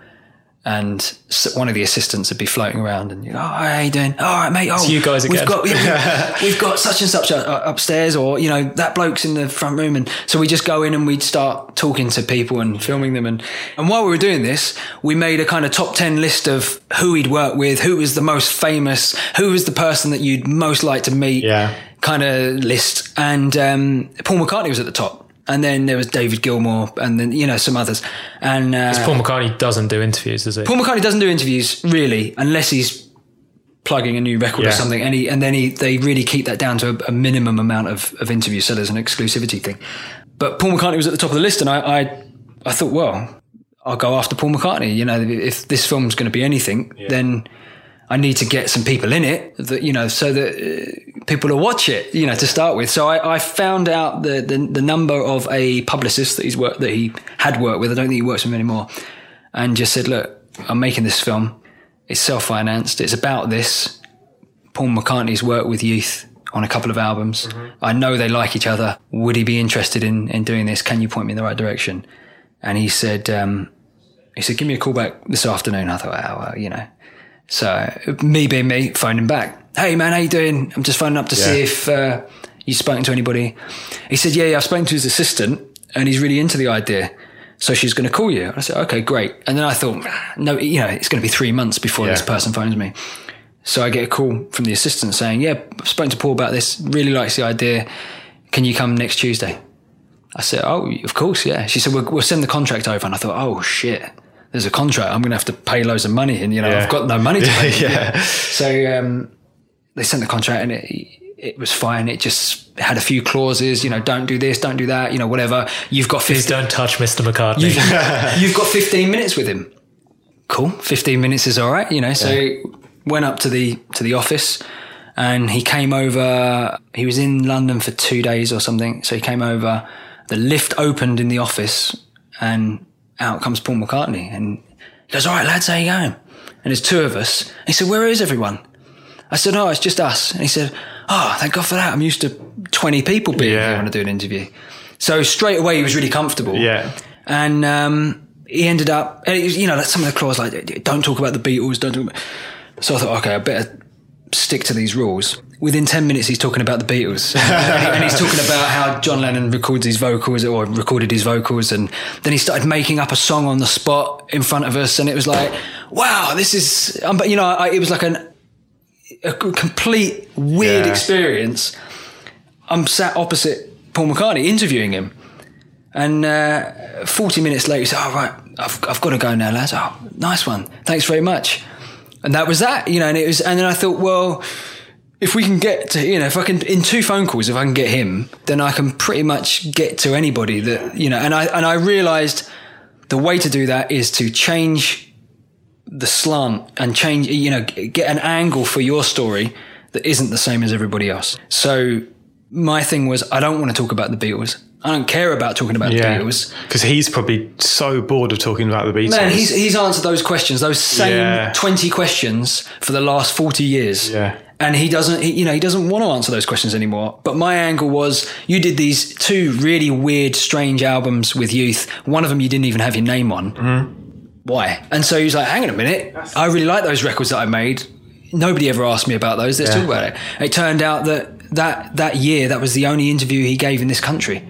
and one of the assistants would be floating around and you go, oh, how you doing? All right, mate. Oh, you guys again. we've got we- we've got such and such uh, uh, upstairs, or you know that bloke's in the front room, and so we just go in and we'd start talking to people and filming them, and and while we were doing this, we made a kind of top ten list of who we'd worked with, who was the most famous, who was the person that you'd most like to meet, Yeah. kind of list, and um, Paul McCartney was at the top. And then there was David Gilmour, and then you know some others. And uh, Paul McCartney doesn't do interviews, does he? Paul McCartney doesn't do interviews really, unless he's plugging a new record or something. And he, and then he, they really keep that down to a, a minimum amount of, of interviews, so there's an exclusivity thing. But Paul McCartney was at the top of the list, and I, I, I thought, well, I'll go after Paul McCartney. You know, if this film's going to be anything, then I need to get some people in it that you know, so that uh, people will watch it. You know, to start with. So I, I found out the, the the number of a publicist that he's worked that he had worked with. I don't think he works with him anymore, and just said, look, I'm making this film. It's self financed. It's about this. Paul McCartney's worked with youth on a couple of albums. I know they like each other. Would he be interested in in doing this? Can you point me in the right direction? And he said, um, he said, give me a call back this afternoon. I thought, oh, well, you know. So me being me, phoning back. Hey man, how you doing? I'm just phoning up to see if uh, you've spoken to anybody. He said, yeah, yeah, I've spoken to his assistant and he's really into the idea. So she's going to call you. I said, okay, great. And then I thought, no, you know, it's going to be three months before Yeah. this person phones me. So I get a call from the assistant saying, yeah, I've spoken to Paul about this, really likes the idea. Can you come next Tuesday? I said, oh, of course, yeah. She said, we'll, we'll send the contract over. And I thought, oh, shit, there's a contract. I'm going to have to pay loads of money. And, you know, Yeah. I've got no money to pay. Yeah. So um, they sent the contract and it, it was fine. It just had a few clauses, you know, don't do this, don't do that, you know, whatever. You've got Please 15, don't touch Mr. McCartney. you've got 15 minutes with him. Cool. 15 minutes is all right, you know. So went up to the to the office and he came over he was in London for 2 days or something. So he came over the lift opened in the office and out comes Paul McCartney and he goes, "All right, lads, how you going?" And there's two of us. He said, "Where is everyone?" I said, "Oh, it's just us." And he said, "Oh, thank God for that. I'm used to 20 people being Yeah. here when I do an interview." So straight away he was really comfortable Yeah. and um, he ended up, and it was, you know, some of the clause like, don't talk about the Beatles, don't talk. About... So I thought, okay, I better stick to these rules. Within ten minutes, he's talking about the Beatles, and, he's talking about how John Lennon records his vocals or recorded his vocals, and then he started making up a song on the spot in front of us, and it was like, wow, this is, um, but you know, I, it was like an a complete weird Yeah. experience. I'm sat opposite Paul McCartney interviewing him. And uh, 40 minutes later, he said, Oh, right, I've, I've got to go now, lads. Oh, nice one. Thanks very much. And that was that, you know, and it was, and then I thought, well, if we can get to, you know, if I can, in two phone calls, if I can get him, then I can pretty much get to anybody that, you know, and I, and I realized the way to do that is to change the slant and change, you know, get an angle for your story that isn't the same as everybody else. So my thing was, I don't want to talk about the Beatles. I don't care about talking about Yeah. the Beatles. Because he's probably so bored of talking about the Beatles. Man, he's, he's answered those questions, those same Yeah. 20 questions for the last 40 years. Yeah. And he doesn't, he, you know, he doesn't want to answer those questions anymore. But my angle was, you did these two really weird, strange albums with youth. One of them you didn't even have your name on. Mm-hmm. Why? And so he's like, hang on a minute. I really like those records that I made. Nobody ever asked me about those. Let's Yeah. talk about it. It turned out that, that that year, that was the only interview he gave in this country.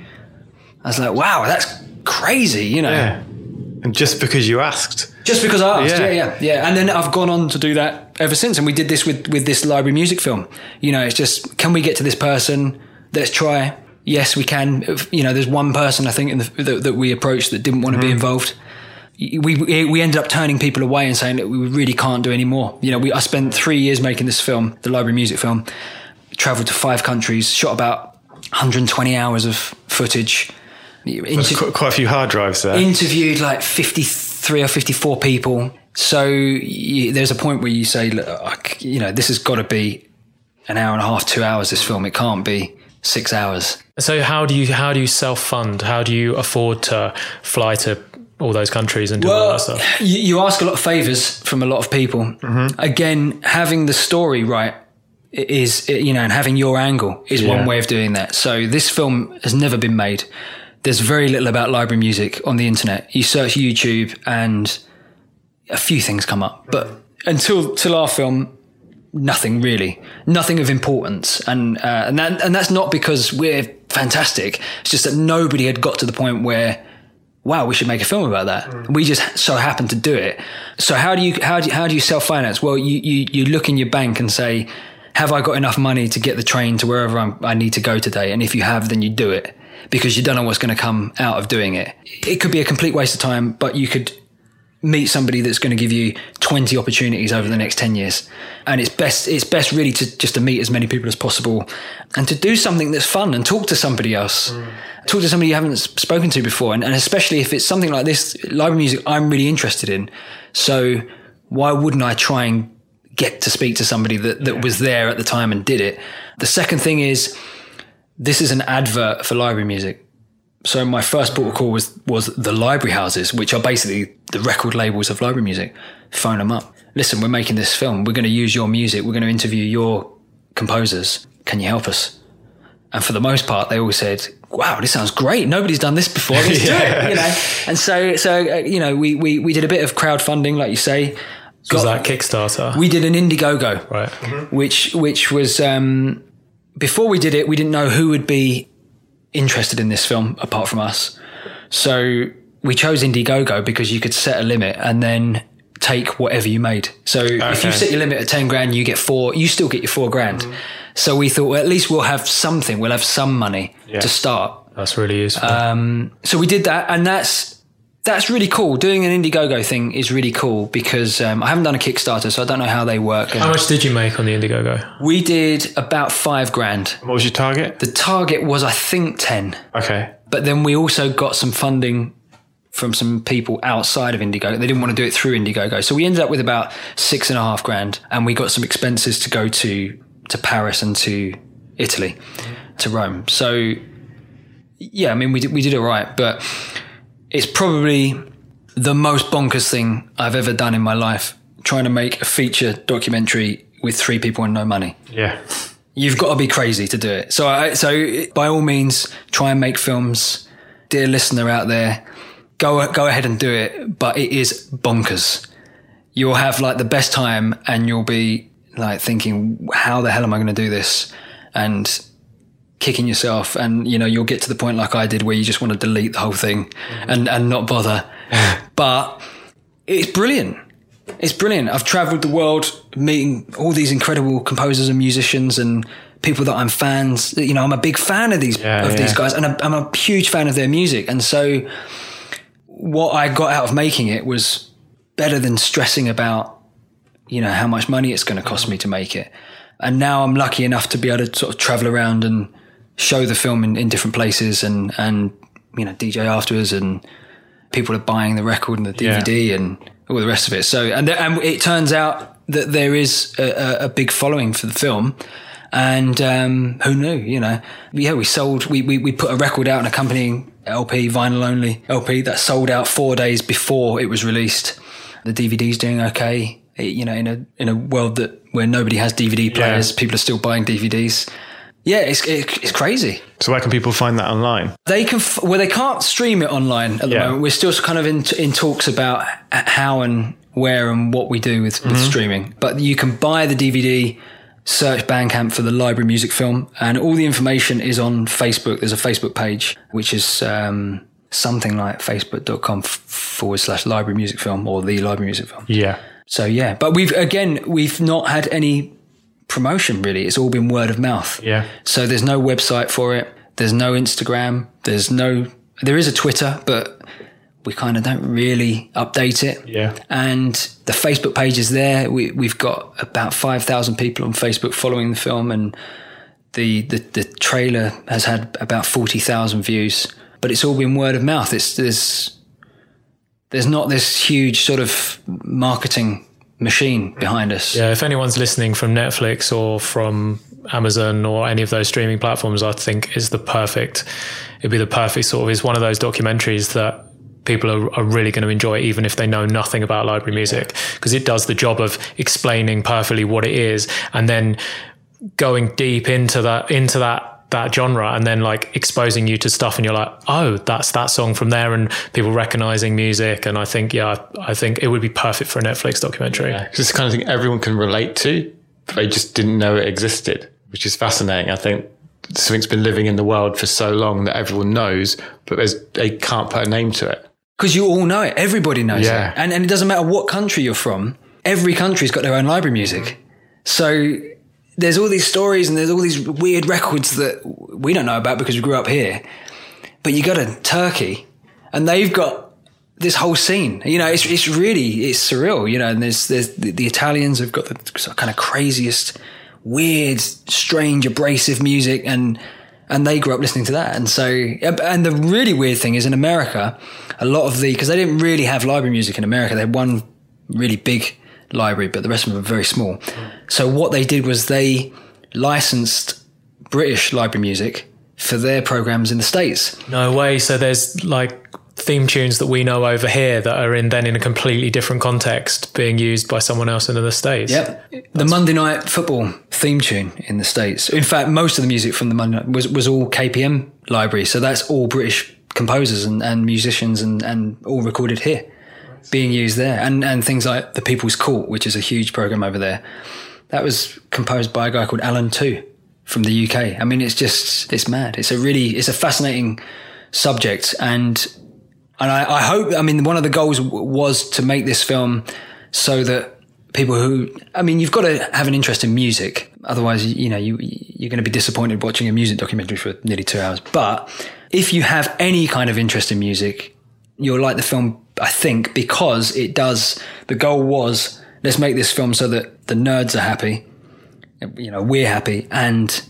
I was like, wow, that's crazy, you know. yeah. And just because you asked. Just because I asked, yeah. Yeah. yeah, yeah, And then I've gone on to do that ever since. And we did this with with this library music film. You know, it's just can we get to this person? Let's try. Yes, we can. You know, there's one person I think in the, that, that we approached that didn't want to be mm-hmm. involved. We we ended up turning people away and saying that we really can't do any more. You know, we I spent three years making this film, the library music film. Traveled to five countries, shot about 120 hours of footage. Inter- Qu- quite a few hard drives there. interviewed like 53 or 54 people. So you, there's a point where you say, look, you know, this has got to be an hour and a half, two hours, this film. It can't be six hours. So how do you how do you self fund? How do you afford to fly to all those countries and do all that stuff? you, you ask a lot of favors from a lot of people. Mm-hmm. Again, having the story right is, you know, and having your angle is one way of doing that. So this film has never been made. There's very little about library music on the internet. You search YouTube and a few things come up, but until till our film, nothing really, nothing of importance, and uh, and that, and that's not because we're fantastic. It's just that nobody had got to the point where, wow, we should make a film about that. We just so happened to do it. So how do you how do you, how do you self finance? Well, you, you you look in your bank and say, have I got enough money to get the train to wherever I'm, I need to go today? And if you have, then you do it because you don't know what's going to come out of doing it. It could be a complete waste of time, but you could meet somebody that's going to give you 20 opportunities over the next 10 years. And it's best it's best really to just to meet as many people as possible and to do something that's fun and talk to somebody else. Mm. Talk to somebody you haven't spoken to before. And, and especially if it's something like this library music i'm really interested in. So why wouldn't i try and get to speak to somebody that, that was there at the time and did it? The second thing is this is an advert for library music so my first port of call was was the library houses, which are basically the record labels of library music. Phone them up. Listen, we're making this film. We're going to use your music. We're going to interview your composers. Can you help us? And for the most part, they all said, "Wow, this sounds great. Nobody's done this before. Let's do it." You know. And so, so uh, you know, we we we did a bit of crowdfunding, like you say. Was Got- that Kickstarter? we did an Indiegogo right. which which was um, before we did it, we didn't know who would be interested in this film apart from us. So we chose Indiegogo because you could set a limit and then take whatever you made. So if you set your limit at ten grand, you get four. You still get your four grand. Mm. So we thought, well, at least we'll have something. We'll have some money Yeah. to start. That's really useful. Um, so we did that, and that's that's really cool. Doing an Indiegogo thing is really cool because um, I haven't done a Kickstarter, so I don't know how they work. How much did you make on the Indiegogo? we did about five grand. What was your target? The target was, I think, 10. Okay. But then we also got some funding from some people outside of Indiegogo. They didn't want to do it through Indiegogo. So we ended up with about six and a half grand. And we got some expenses to go to, to Paris and to Italy, to Rome. So, yeah, I mean, we did, we did it right. But it's probably the most bonkers thing I've ever done in my life trying to make a feature documentary with three people and no money. Yeah. You've got to be crazy to do it. So, I, so by all means, try and make films, dear listener out there. Go go ahead and do it, but it is bonkers. You'll have like the best time, and you'll be like thinking, "How the hell am I going to do this?" and kicking yourself, and you know you'll get to the point like I did, where you just want to delete the whole thing mm-hmm. and and not bother. but it's brilliant. It's brilliant. I've traveled the world meeting all these incredible composers and musicians and people that I'm fans. You know, I'm a big fan of these Yeah, of these guys, and I'm, I'm a huge fan of their music. And so, what I got out of making it was better than stressing about, you know, how much money it's going to cost mm-hmm. me to make it. And now I'm lucky enough to be able to sort of travel around and show the film in, in different places and and you know DJ afterwards and people are buying the record and the Yeah. DVD and all the rest of it. So and and it turns out that there is a, a, big following for the film. And um, who knew? You know, yeah, we sold. We, we we put a record out, an accompanying LP, vinyl only LP that sold out four days before it was released. The DVD's doing okay. It- you know, in a in a world that where nobody has DVD players, people are still buying DVDs. Yeah, it's it, it's crazy. So where can people find that online? They can, f- well, they can't stream it online at the Yeah. moment. We're still kind of in, in talks about how and where and what we do with, with streaming. But you can buy the DVD, search Bandcamp for the library music film, and all the information is on Facebook. There's a Facebook page, which is um, something like facebook.com forward slash library music film or the library music film. Yeah. So, yeah. But we've, again, we've not had any promotion really. It's all been word of mouth. Yeah. So there's no website for it. There's no Instagram. There's no. There is a Twitter, but we kind of don't really update it. Yeah. And the Facebook page is there. We we've got about five thousand people on Facebook following the film, and the the, the trailer has had about forty thousand views. But it's all been word of mouth. It's there's there's not this huge sort of marketing machine behind us. Yeah, if anyone's listening from Netflix or from Amazon or any of those streaming platforms, I think is the perfect. It'd be the perfect sort of. Is one of those documentaries that people are, are really going to enjoy, even if they know nothing about library music, because it does the job of explaining perfectly what it is, and then going deep into that into that that genre and then like exposing you to stuff and you're like oh that's that song from there and people recognizing music and i think yeah i think it would be perfect for a netflix documentary Yeah, 'cause it's the kind of thing everyone can relate to, but they just didn't know it existed, which is fascinating. I think something's been living in the world for so long that everyone knows, but there's, they can't put a name to it. Because you all know it. Everybody knows Yeah. it. And, and it doesn't matter what country you're from. Every country's got their own library music. So there's all these stories and there's all these weird records that we don't know about because we grew up here. But you go to Turkey and they've got this whole scene. You know, it's, it's really, it's surreal, you know, and there's, there's the, the Italians have got the kind of craziest, weird, strange, abrasive music and, and they grew up listening to that. And so, and the really weird thing is in America, a lot of the, because they didn't really have library music in America, they had one really big library, but the rest of them are very small. So what they did was they licensed British library music for their programs in the States. no way so there's like theme tunes that we know over here that are in then in a completely different context being used by someone else in the states Yep. The Monday Night Football theme tune in the States. In fact, most of the music from the Monday Night was, was all KPM library. So that's all British composers and, and musicians and, and all recorded here being used there. And, and things like The People's Court, which is a huge program over there. That was composed by a guy called Alan Tew from the UK. I mean, it's just, it's mad. It's a really, it's a fascinating subject. And and I, I hope, I mean, one of the goals w- was to make this film so that people who, I mean, you've got to have an interest in music. Otherwise, you know, you, you're going to be disappointed watching a music documentary for nearly two hours. But if you have any kind of interest in music, you'll like the film, I think, because it does, the goal was, let's make this film so that the nerds are happy, you know, we're happy, and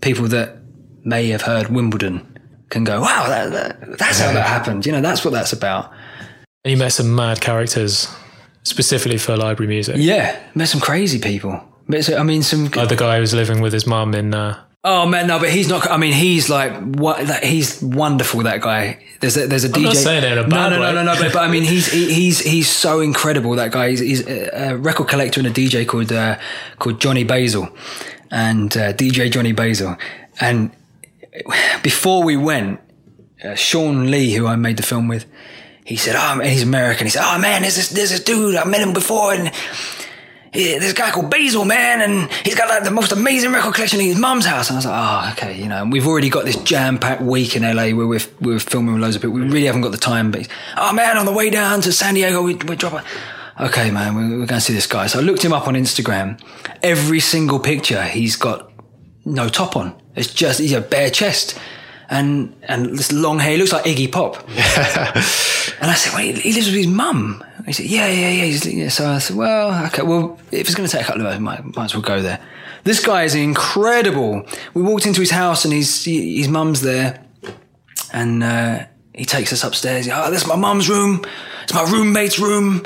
people that may have heard Wimbledon can go, wow, that, that, that's how that happened. You know, that's what that's about. and you met some mad characters specifically for library music Yeah, met some crazy people. Met I mean, some. like the guy who was living with his mum in uh, Oh man, no, but he's not. I mean, he's like what? That, he's wonderful. That guy. There's a, there's a DJ. not saying it in a no, bad no, no, way. no, no. But, but I mean, he's he, he's he's so incredible. That guy. He's, he's a, a record collector and a DJ called uh, called Johnny Basil, and uh, DJ Johnny Basil. And before we went, uh, Shawn Lee, who I made the film with, he said, "Oh, man, he's American." He said, "Oh man, there's this there's this dude I met him before, and yeah, this guy called Basil, man, and he's got like the most amazing record collection in his mum's house." And I was like, "Oh, okay, you know." And we've already got this jam-packed week in LA where we're we're filming with loads of people. We really haven't got the time, but oh man, on the way down to San Diego, we we drop. A, okay, man, we're, we're going to see this guy. So I looked him up on Instagram. Every single picture, he's got no top on. It's just he's a bare chest. And and this long hair, he looks like Iggy Pop. And I said, well, he he lives with his mum. He said, yeah, yeah, yeah. He's, yeah. So I said, well, okay, well, if it's going to take a couple of hours, might, might as well go there. This guy is incredible. We walked into his house and his, his mum's there. And uh, he takes us upstairs. Oh, this is my mum's room. It's my roommate's room.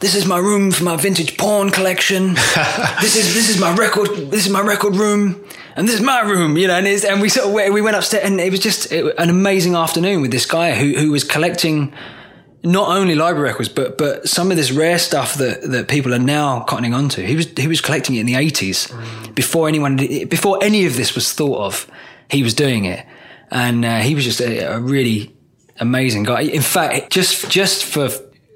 This is my room for my vintage porn collection. this is this is my record. This is my record room, and this is my room. You know, and, it's, and we sort of went- we went upstairs, and it was just it- an amazing afternoon with this guy who who was collecting not only library records, but but some of this rare stuff that, that people are now cottoning onto. He was he was collecting it in the eighties, before anyone before any of this was thought of. He was doing it, and uh, he was just a, a really amazing guy. In fact, just just for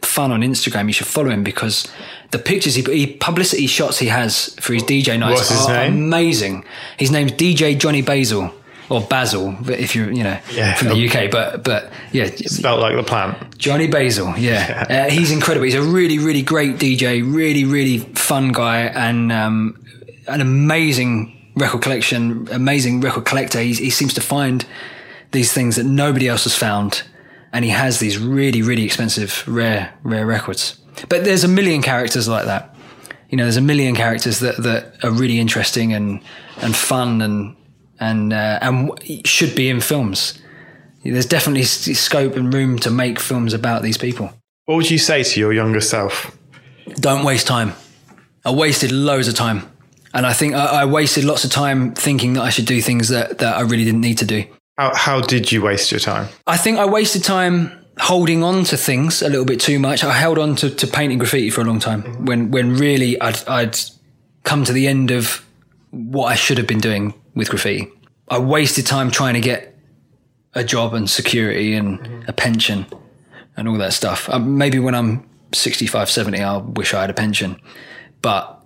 fun on Instagram, you should follow him because the pictures he, he publicity shots he has for his DJ nights What's are amazing. His name's DJ Johnny Basil. Or Basil, if you're, you know, Yeah. from the UK, but but yeah, Spelt like the plant. Johnny Basil, yeah, uh, he's incredible. He's a really, really great DJ, really, really fun guy, and um, an amazing record collection, amazing record collector. He, he seems to find these things that nobody else has found, and he has these really, really expensive, rare, rare records. But there's a million characters like that. You know, there's a million characters that, that are really interesting and and fun and and uh, and should be in films. There's definitely scope and room to make films about these people. What would you say to your younger self? Don't waste time. I wasted loads of time. And I think I, I wasted lots of time thinking that I should do things that, that I really didn't need to do. How, how did you waste your time? I think I wasted time holding on to things a little bit too much. I held on to, to painting graffiti for a long time when, when really I'd, I'd come to the end of what I should have been doing with graffiti. I wasted time trying to get a job and security and a pension and all that stuff. Um, maybe when I'm 65, 70, I'll wish I had a pension, but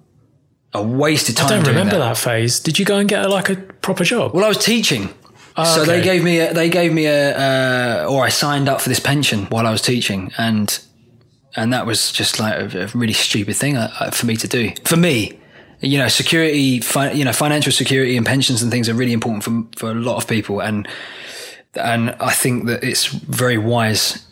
I wasted time. I don't remember that. that. phase. Did you go and get like a proper job? Well, I was teaching. So okay. they gave me a, they gave me a uh, or I signed up for this pension while I was teaching and and that was just like a, a really stupid thing uh, uh, for me to do for me you know security fi- you know financial security and pensions and things are really important for for a lot of people. And and I think that it's very wise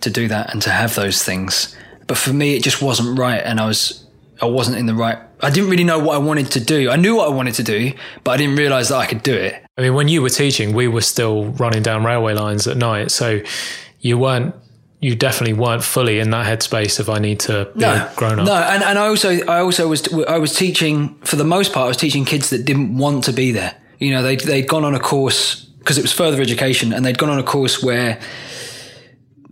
to do that and to have those things. But for me it just wasn't right. And I was I wasn't in the right I didn't really know what I wanted to do. I knew what I wanted to do but I didn't realize that I could do it. I mean, when you were teaching, we were still running down railway lines at night, so you weren't. You definitely weren't fully in that headspace of I need to be a grown up. No, and, and I also I also was I was teaching for the most part I was teaching kids that didn't want to be there. You know, they they'd gone on a course because it was further education, and they'd gone on a course where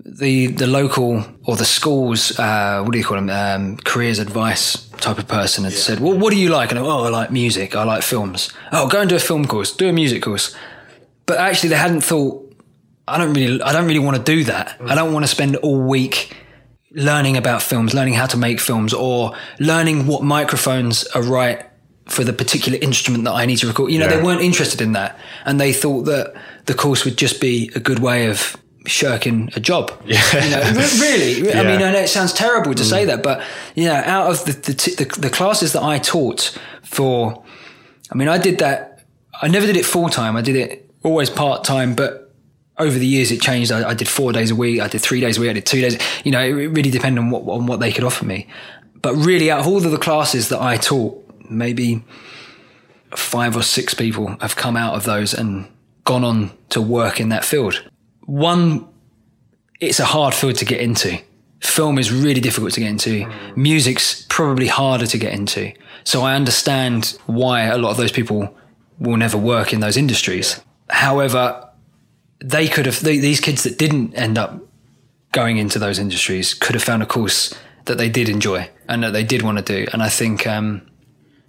the the local or the school's uh, what do you call them um, careers advice type of person had said, "Well, what do you like?" And I, oh, I like music. I like films. Oh, go and do a film course. Do a music course. But actually, they hadn't thought. I don't really. I don't really want to do that. I don't want to spend all week learning about films, learning how to make films, or learning what microphones are right for the particular instrument that I need to record. You know, they weren't interested in that, and they thought that the course would just be a good way of shirking a job. Yeah, you know, re- really. I mean, I know it sounds terrible to say mm. that, but you know, out of the the, t- the the classes that I taught for, I mean, I did that. I never did it full time. I did it always part time, but over the years it changed. I, I did four days a week. I did three days a week. I did two days. You know, it really depended on what on what they could offer me. But really, out of all of the classes that I taught, maybe five or six people have come out of those and gone on to work in that field. One, it's a hard field to get into. Film is really difficult to get into. Mm. Music's probably harder to get into. So I understand why a lot of those people will never work in those industries. However, they could have, they, these kids that didn't end up going into those industries could have found a course that they did enjoy and that they did want to do. And I think, um,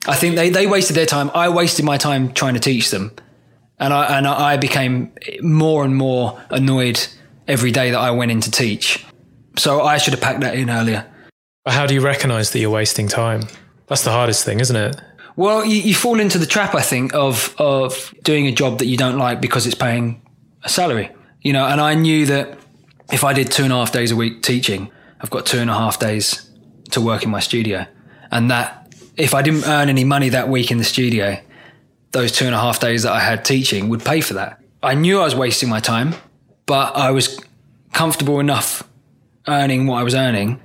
I think they, they wasted their time. I wasted my time trying to teach them. And I, and I became more and more annoyed every day that I went in to teach. So I should have packed that in earlier. But how do you recognise that you're wasting time? That's the hardest thing, isn't it? Well, you, you fall into the trap, I think, of of doing a job that you don't like because it's paying a salary. You know, and I knew that if I did two and a half days a week teaching, I've got two and a half days to work in my studio, and that if I didn't earn any money that week in the studio, those two and a half days that I had teaching would pay for that. I knew I was wasting my time, but I was comfortable enough earning what I was earning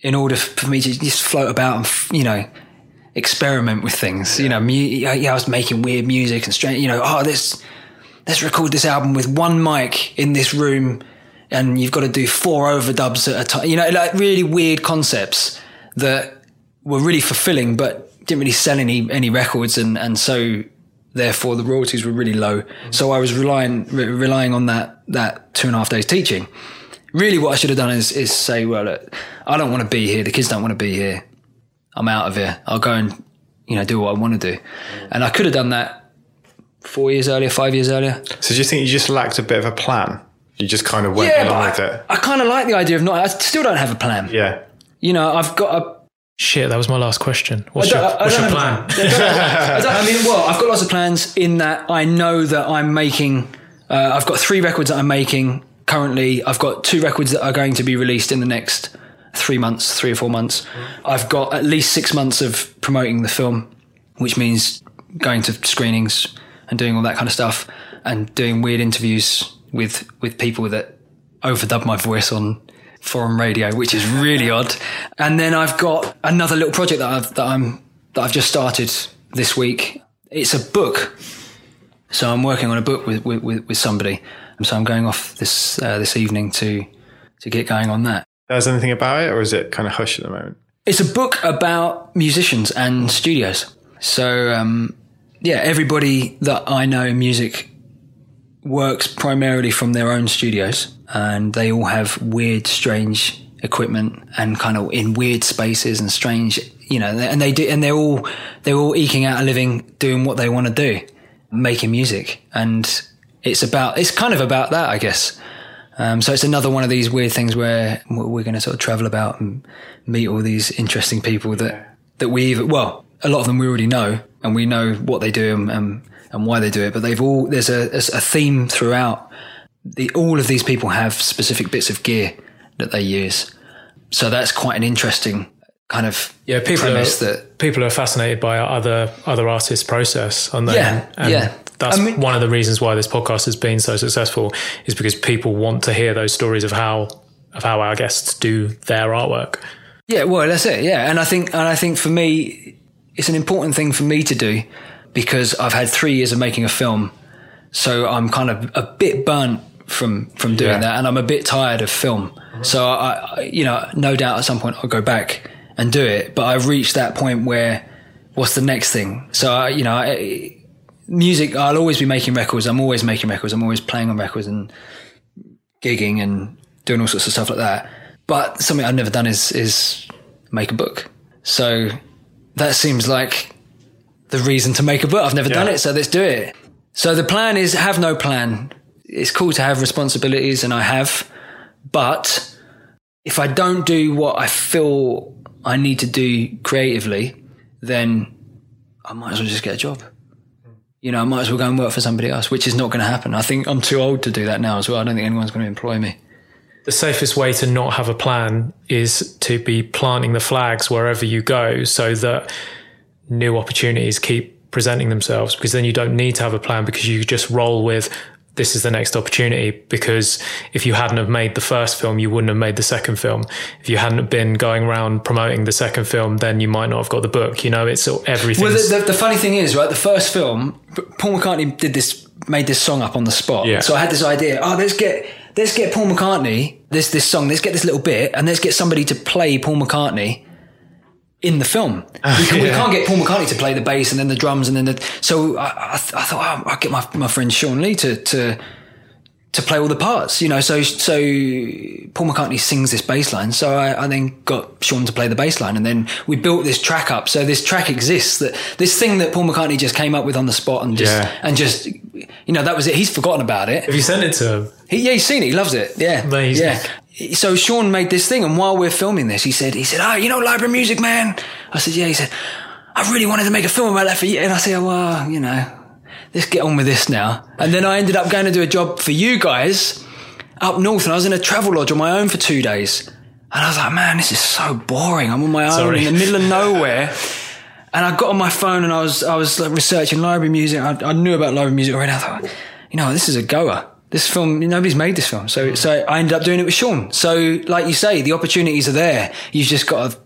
in order for me to just float about and, you know, experiment with things. You know, mu- yeah, yeah, I was making weird music and strange, you know, oh, this, let's record this album with one mic in this room and you've got to do four overdubs at a time. You know, like really weird concepts that were really fulfilling, but didn't really sell any, any records. And, and so therefore the royalties were really low. So I was relying, re- relying on that, that two and a half days teaching. Really what I should have done is, is say, well, look, I don't want to be here. The kids don't want to be here. I'm out of here. I'll go and, you know, do what I want to do. And I could have done that four years earlier, five years earlier. So do you think you just lacked a bit of a plan? You just kind of went Yeah, along with I, it. I kind of like the idea of not, I still don't have a plan. Yeah. You know, I've got a, Shit, that was my last question. What's your, don't- I what's don't your have- plan? I, don't- I mean, well, I've got lots of plans in that I know that I'm making, uh, I've got three records that I'm making currently. I've got two records that are going to be released in the next three months, three or four months. I've got at least six months of promoting the film, which means going to screenings and doing all that kind of stuff and doing weird interviews with, with people that overdub my voice on foreign radio, which is really odd. And then I've got another little project that I've that I'm that I've just started this week. It's a book, so I'm working on a book with with, with, somebody. And so I'm going off this uh, this evening to to get going on that. Knows anything about it, or is it kind of hush at the moment? It's a book about musicians and studios. So um, yeah, everybody that I know in music works primarily from their own studios, and they all have weird, strange equipment and kind of in weird spaces and strange, you know, and they do, and they're all they're all eking out a living doing what they want to do. making music. And it's about, it's kind of about that, I guess. Um, so it's another one of these weird things where we're going to sort of travel about and meet all these interesting people that, that we even, well, a lot of them we already know and we know what they do and, and, and why they do it, but they've all, there's a, a theme throughout. The, all of these people have specific bits of gear that they use. So that's quite an interesting kind of yeah, people are, that people are fascinated by other other artists' process, aren't they? Yeah, and yeah. That's I mean- one of the reasons why this podcast has been so successful is because people want to hear those stories of how of how our guests do their artwork. Yeah, well, that's it. Yeah, and I think, and I think for me, it's an important thing for me to do because I've had three years of making a film, so I'm kind of a bit burnt from from doing Yeah. that, and I'm a bit tired of film. So I, I, you know, no doubt at some point I'll go back and do it, but I've reached that point where what's the next thing? So I, you know, I, music. I'll always be making records. I'm always making records. I'm always playing on records and gigging and doing all sorts of stuff like that. But something I've never done is is make a book. So that seems like the reason to make a book. I've never done it, so let's do it. So the plan is have no plan. It's cool to have responsibilities, and I have, but if I don't do what I feel I need to do creatively, then I might as well just get a job. You know, I might as well go and work for somebody else, which is not going to happen. I think I'm too old to do that now as well. I don't think anyone's going to employ me. The safest way to not have a plan is to be planting the flags wherever you go so that new opportunities keep presenting themselves because then you don't need to have a plan because you just roll with this is the next opportunity because if you hadn't have made the first film you wouldn't have made the second film if you hadn't been going around promoting the second film then you might not have got the book you know it's all- everything Well, the, the, the funny thing is, right? The first film, Paul McCartney did this, made this song up on the spot. Yeah. So I had this idea. Oh, let's get let's get Paul McCartney this this song. Let's get this little bit, and let's get somebody to play Paul McCartney in the film. Ah, we, can, we can't get Paul McCartney to play the bass and then the drums and then the. So I, I, I thought oh, I'll get my my friend Shawn Lee to to to play all the parts, you know. So so Paul McCartney sings this bass line. So I, I then got Shawn to play the bass line, and then we built this track up. So this track exists. That this thing that Paul McCartney just came up with on the spot, and just Yeah. and just you know that was it. He's forgotten about it. have you sent it to him He, yeah, he's seen it. He loves it. Yeah, Amazing. yeah. So Shawn made this thing, and while we're filming this, he said, "He said, ah, you know, library music, man." I said, "Yeah." He said, "I really wanted to make a film about that for you," and I said, "Well, you know, let's get on with this now." And then I ended up going to do a job for you guys up north, and I was in a travel lodge on my own for two days, and I was like, "Man, this is so boring. I'm on my own Sorry. in the middle of nowhere." And I got on my phone and I was I was like researching library music. I, I knew about library music already. I thought, you know, this is a goer. This film, nobody's made this film, so so I ended up doing it with Shawn. So, like you say, the opportunities are there. You've just got to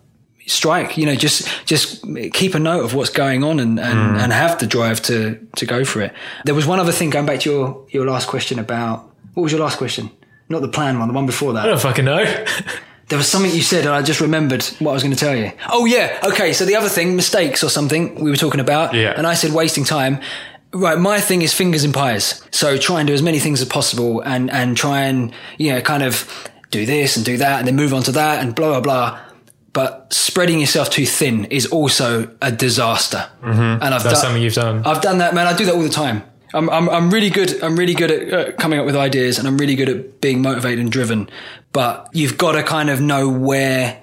strike. You know, just just keep a note of what's going on and and, mm. and have the drive to to go for it. There was one other thing going back to your your last question about what was your last question? Not the plan one, the one before that. I don't fucking know There was something you said, and I just remembered what I was going to tell you. Oh yeah, okay. So the other thing, mistakes or something, we were talking about. Yeah. And I said wasting time. Right, my thing is fingers and pies. So try and do as many things as possible, and and try and you know kind of do this and do that, and then move on to that, and blah blah blah. But spreading yourself too thin is also a disaster. Mm-hmm. And I've that's done, something you've done I've done that, man. I do that all the time. I'm, I'm, I'm really good. I'm really good at uh, coming up with ideas and I'm really good at being motivated and driven. But you've got to kind of know where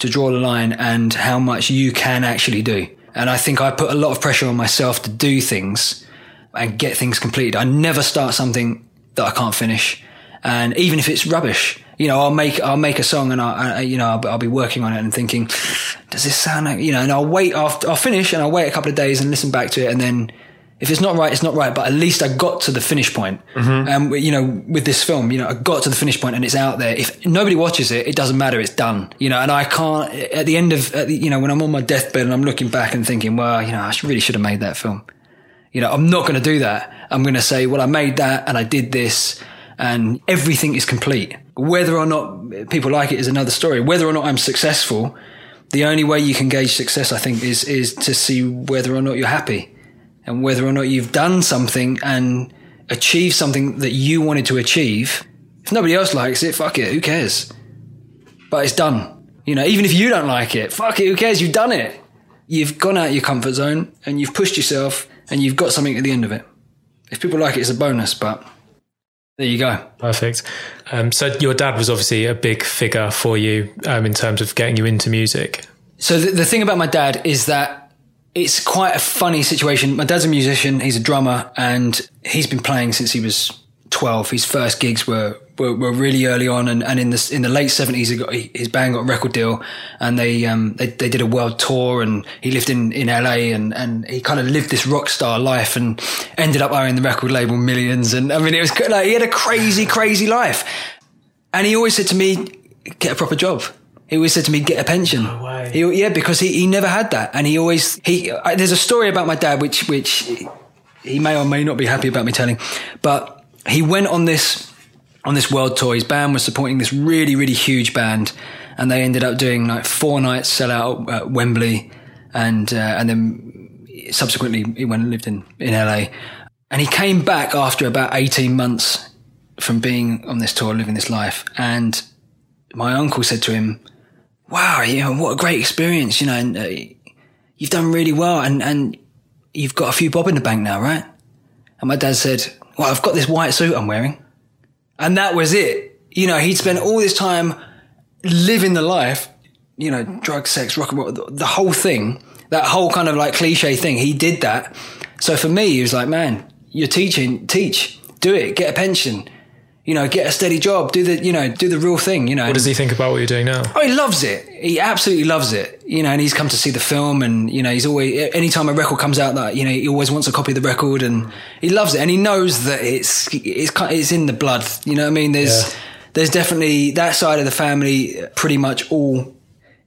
to draw the line and how much you can actually do. And I think I put a lot of pressure on myself to do things and get things completed. I never start something that I can't finish. And even if it's rubbish, you know, I'll make, I'll make a song and I, I you know, I'll, I'll be working on it and thinking, does this sound like, you know, and I'll wait after, I'll finish and I'll wait a couple of days and listen back to it. And then if it's not right, it's not right. But at least I got to the finish point. Mm-hmm. Um, and, you know, with this film, you know, I got to the finish point and it's out there. If nobody watches it, it doesn't matter. It's done, you know, and I can't, at the end of, at the, you know, when I'm on my deathbed and I'm looking back and thinking, well, you know, I really should have made that film. You know, I'm not going to do that. I'm going to say, well, I made that and I did this and everything is complete. Whether or not people like it is another story. Whether or not I'm successful, the only way you can gauge success, I think, is, is to see whether or not you're happy and whether or not you've done something and achieved something that you wanted to achieve. If nobody else likes it, fuck it, who cares? But it's done. You know, even if you don't like it, fuck it, who cares? You've done it. You've gone out your comfort zone and you've pushed yourself and you've got something at the end of it. if people like it, it's a bonus. But there you go. Perfect. Um, so your dad was obviously a big figure for you um, in terms of getting you into music. So the, the thing about my dad is that it's quite a funny situation. My dad's a musician, he's a drummer, and he's been playing since he was 12. His first gigs were were, were really early on, and, and in the in the late 70s, he got, his band got a record deal, and they um they, they did a world tour, and he lived in, in LA, and, and he kind of lived this rock star life, and ended up owning the record label millions, and I mean it was like he had a crazy crazy life, and he always said to me, get a proper job. He always said to me, "Get a pension." No way. He, yeah, because he, he never had that, and he always he. I, there's a story about my dad, which which he may or may not be happy about me telling, but he went on this on this world tour. His band was supporting this really really huge band, and they ended up doing like four nights sell out at Wembley, and uh, and then subsequently he went and lived in in LA, and he came back after about eighteen months from being on this tour, living this life, and my uncle said to him wow, you know, what a great experience, you know, and uh, you've done really well and, and you've got a few bob in the bank now, right? And my dad said, well, I've got this white suit I'm wearing. And that was it. You know, he'd spent all this time living the life, you know, drug, sex, rock and roll, the, whole thing, that whole kind of like cliche thing. He did that. So for me, he was like, man, you're teaching, teach, do it, get a pension you know, get a steady job, do the, you know, do the real thing, you know. What does he think about what you're doing now? Oh, he loves it. He absolutely loves it. You know, and he's come to see the film and, you know, he's always, anytime a record comes out that, you know, he always wants a copy of the record and he loves it. And he knows that it's, it's, it's in the blood. You know what I mean? There's, Yeah. there's definitely that side of the family pretty much all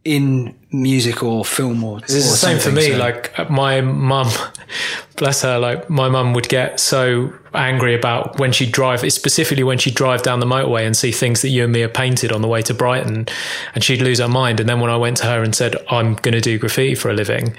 in music or film or, It's the same for me. Like uh, my mum, bless her, like my mum would get so angry about when she'd drive, specifically when she'd drive down the motorway and see things that you and me have painted on the way to Brighton, and she'd lose her mind. And then when I went to her and said, I'm going to do graffiti for a living,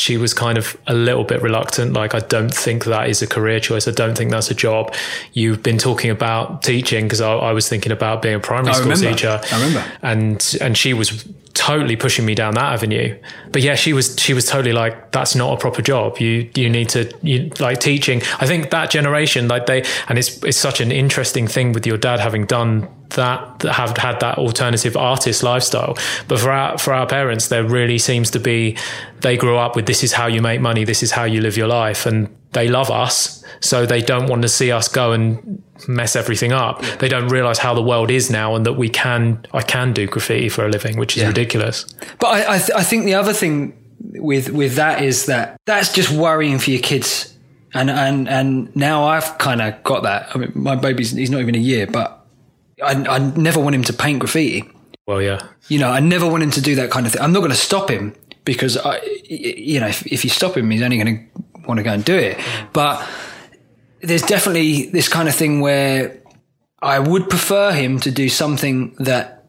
she was kind of a little bit reluctant. Like, I don't think that is a career choice. I don't think that's a job. You've been talking about teaching because I, I was thinking about being a primary I school remember. teacher. I remember. And and she was totally pushing me down that avenue. But yeah, she was she was totally like, that's not a proper job. You you need to you like teaching. I think that generation, like they and it's it's such an interesting thing with your dad having done that, that have had that alternative artist lifestyle. But for our for our parents, there really seems to be they grew up with this is how you make money, this is how you live your life, and they love us, so they don't want to see us go and mess everything up. They don't realize how the world is now, and that we can I can do graffiti for a living, which is Yeah. ridiculous. But I, I, th- I think the other thing with with that is that that's just worrying for your kids, and and and now I've kind of got that. I mean, my baby's he's not even a year, but I, I never want him to paint graffiti. Well, yeah, You know, I never want him to do that kind of thing. I'm not going to stop him because I, you know, if, if you stop him, he's only going to want to go and do it. But there's definitely this kind of thing where I would prefer him to do something that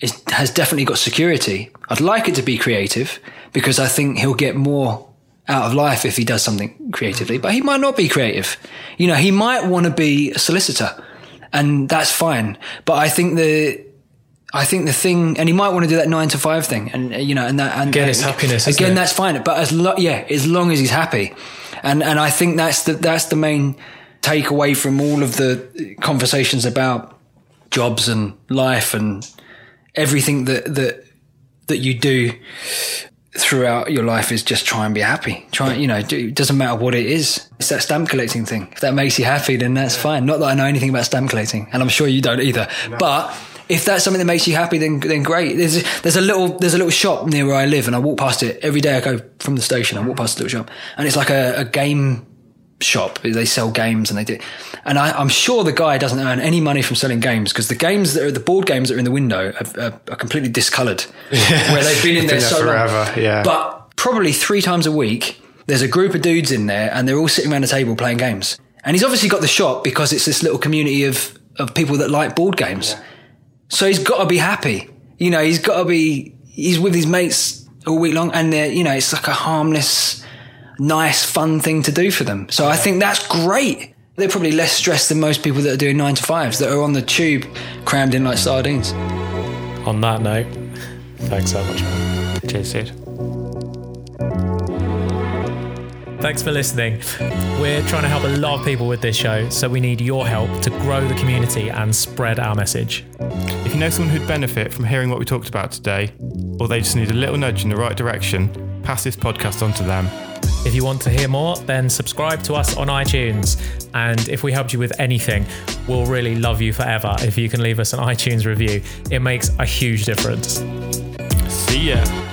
is, has definitely got security. I'd like it to be creative because I think he'll get more out of life if he does something creatively, but he might not be creative. You know, he might want to be a solicitor and that's fine. But I think the, I think the thing, and he might want to do that nine to five thing, and uh, you know, and that and Again, it's happiness, isn't Again, it? that's fine. But as lo- yeah, as long as he's happy, and and I think that's the that's the main takeaway from all of the conversations about jobs and life and everything that that that you do throughout your life is just try and be happy. Try, you know, do- it doesn't matter what it is. It's that stamp collecting thing. If that makes you happy, then that's fine. Not that I know anything about stamp collecting, and I'm sure you don't either. But if that's something that makes you happy, then then great. There's there's a little there's a little shop near where I live, and I walk past it every day. I go from the station. I walk past the little shop, and it's like a, a game shop. They sell games and they do. And I, I'm sure the guy doesn't earn any money from selling games because the games that are the board games that are in the window are, are, uh, are completely discoloured, where they've been in there Been there so long. forever, yeah. But probably three times a week, there's a group of dudes in there and they're all sitting around a table playing games. And he's obviously got the shop because it's this little community of of people that like board games. So he's got to be happy. You know, he's got to be. He's with his mates all week long, and they're you know, it's like a harmless nice, fun thing to do for them. So I think that's great. They're probably less stressed than most people that are doing nine to fives that are on the tube crammed in like sardines. On that note, thanks so much, man. Cheers, dude. Thanks for listening. We're trying to help a lot of people with this show, so we need your help to grow the community and spread our message. If you know someone who'd benefit from hearing what we talked about today, or they just need a little nudge in the right direction, pass this podcast on to them. If you want to hear more, then subscribe to us on iTunes. And if we helped you with anything, we'll really love you forever if you can leave us an iTunes review. It makes a huge difference. See ya.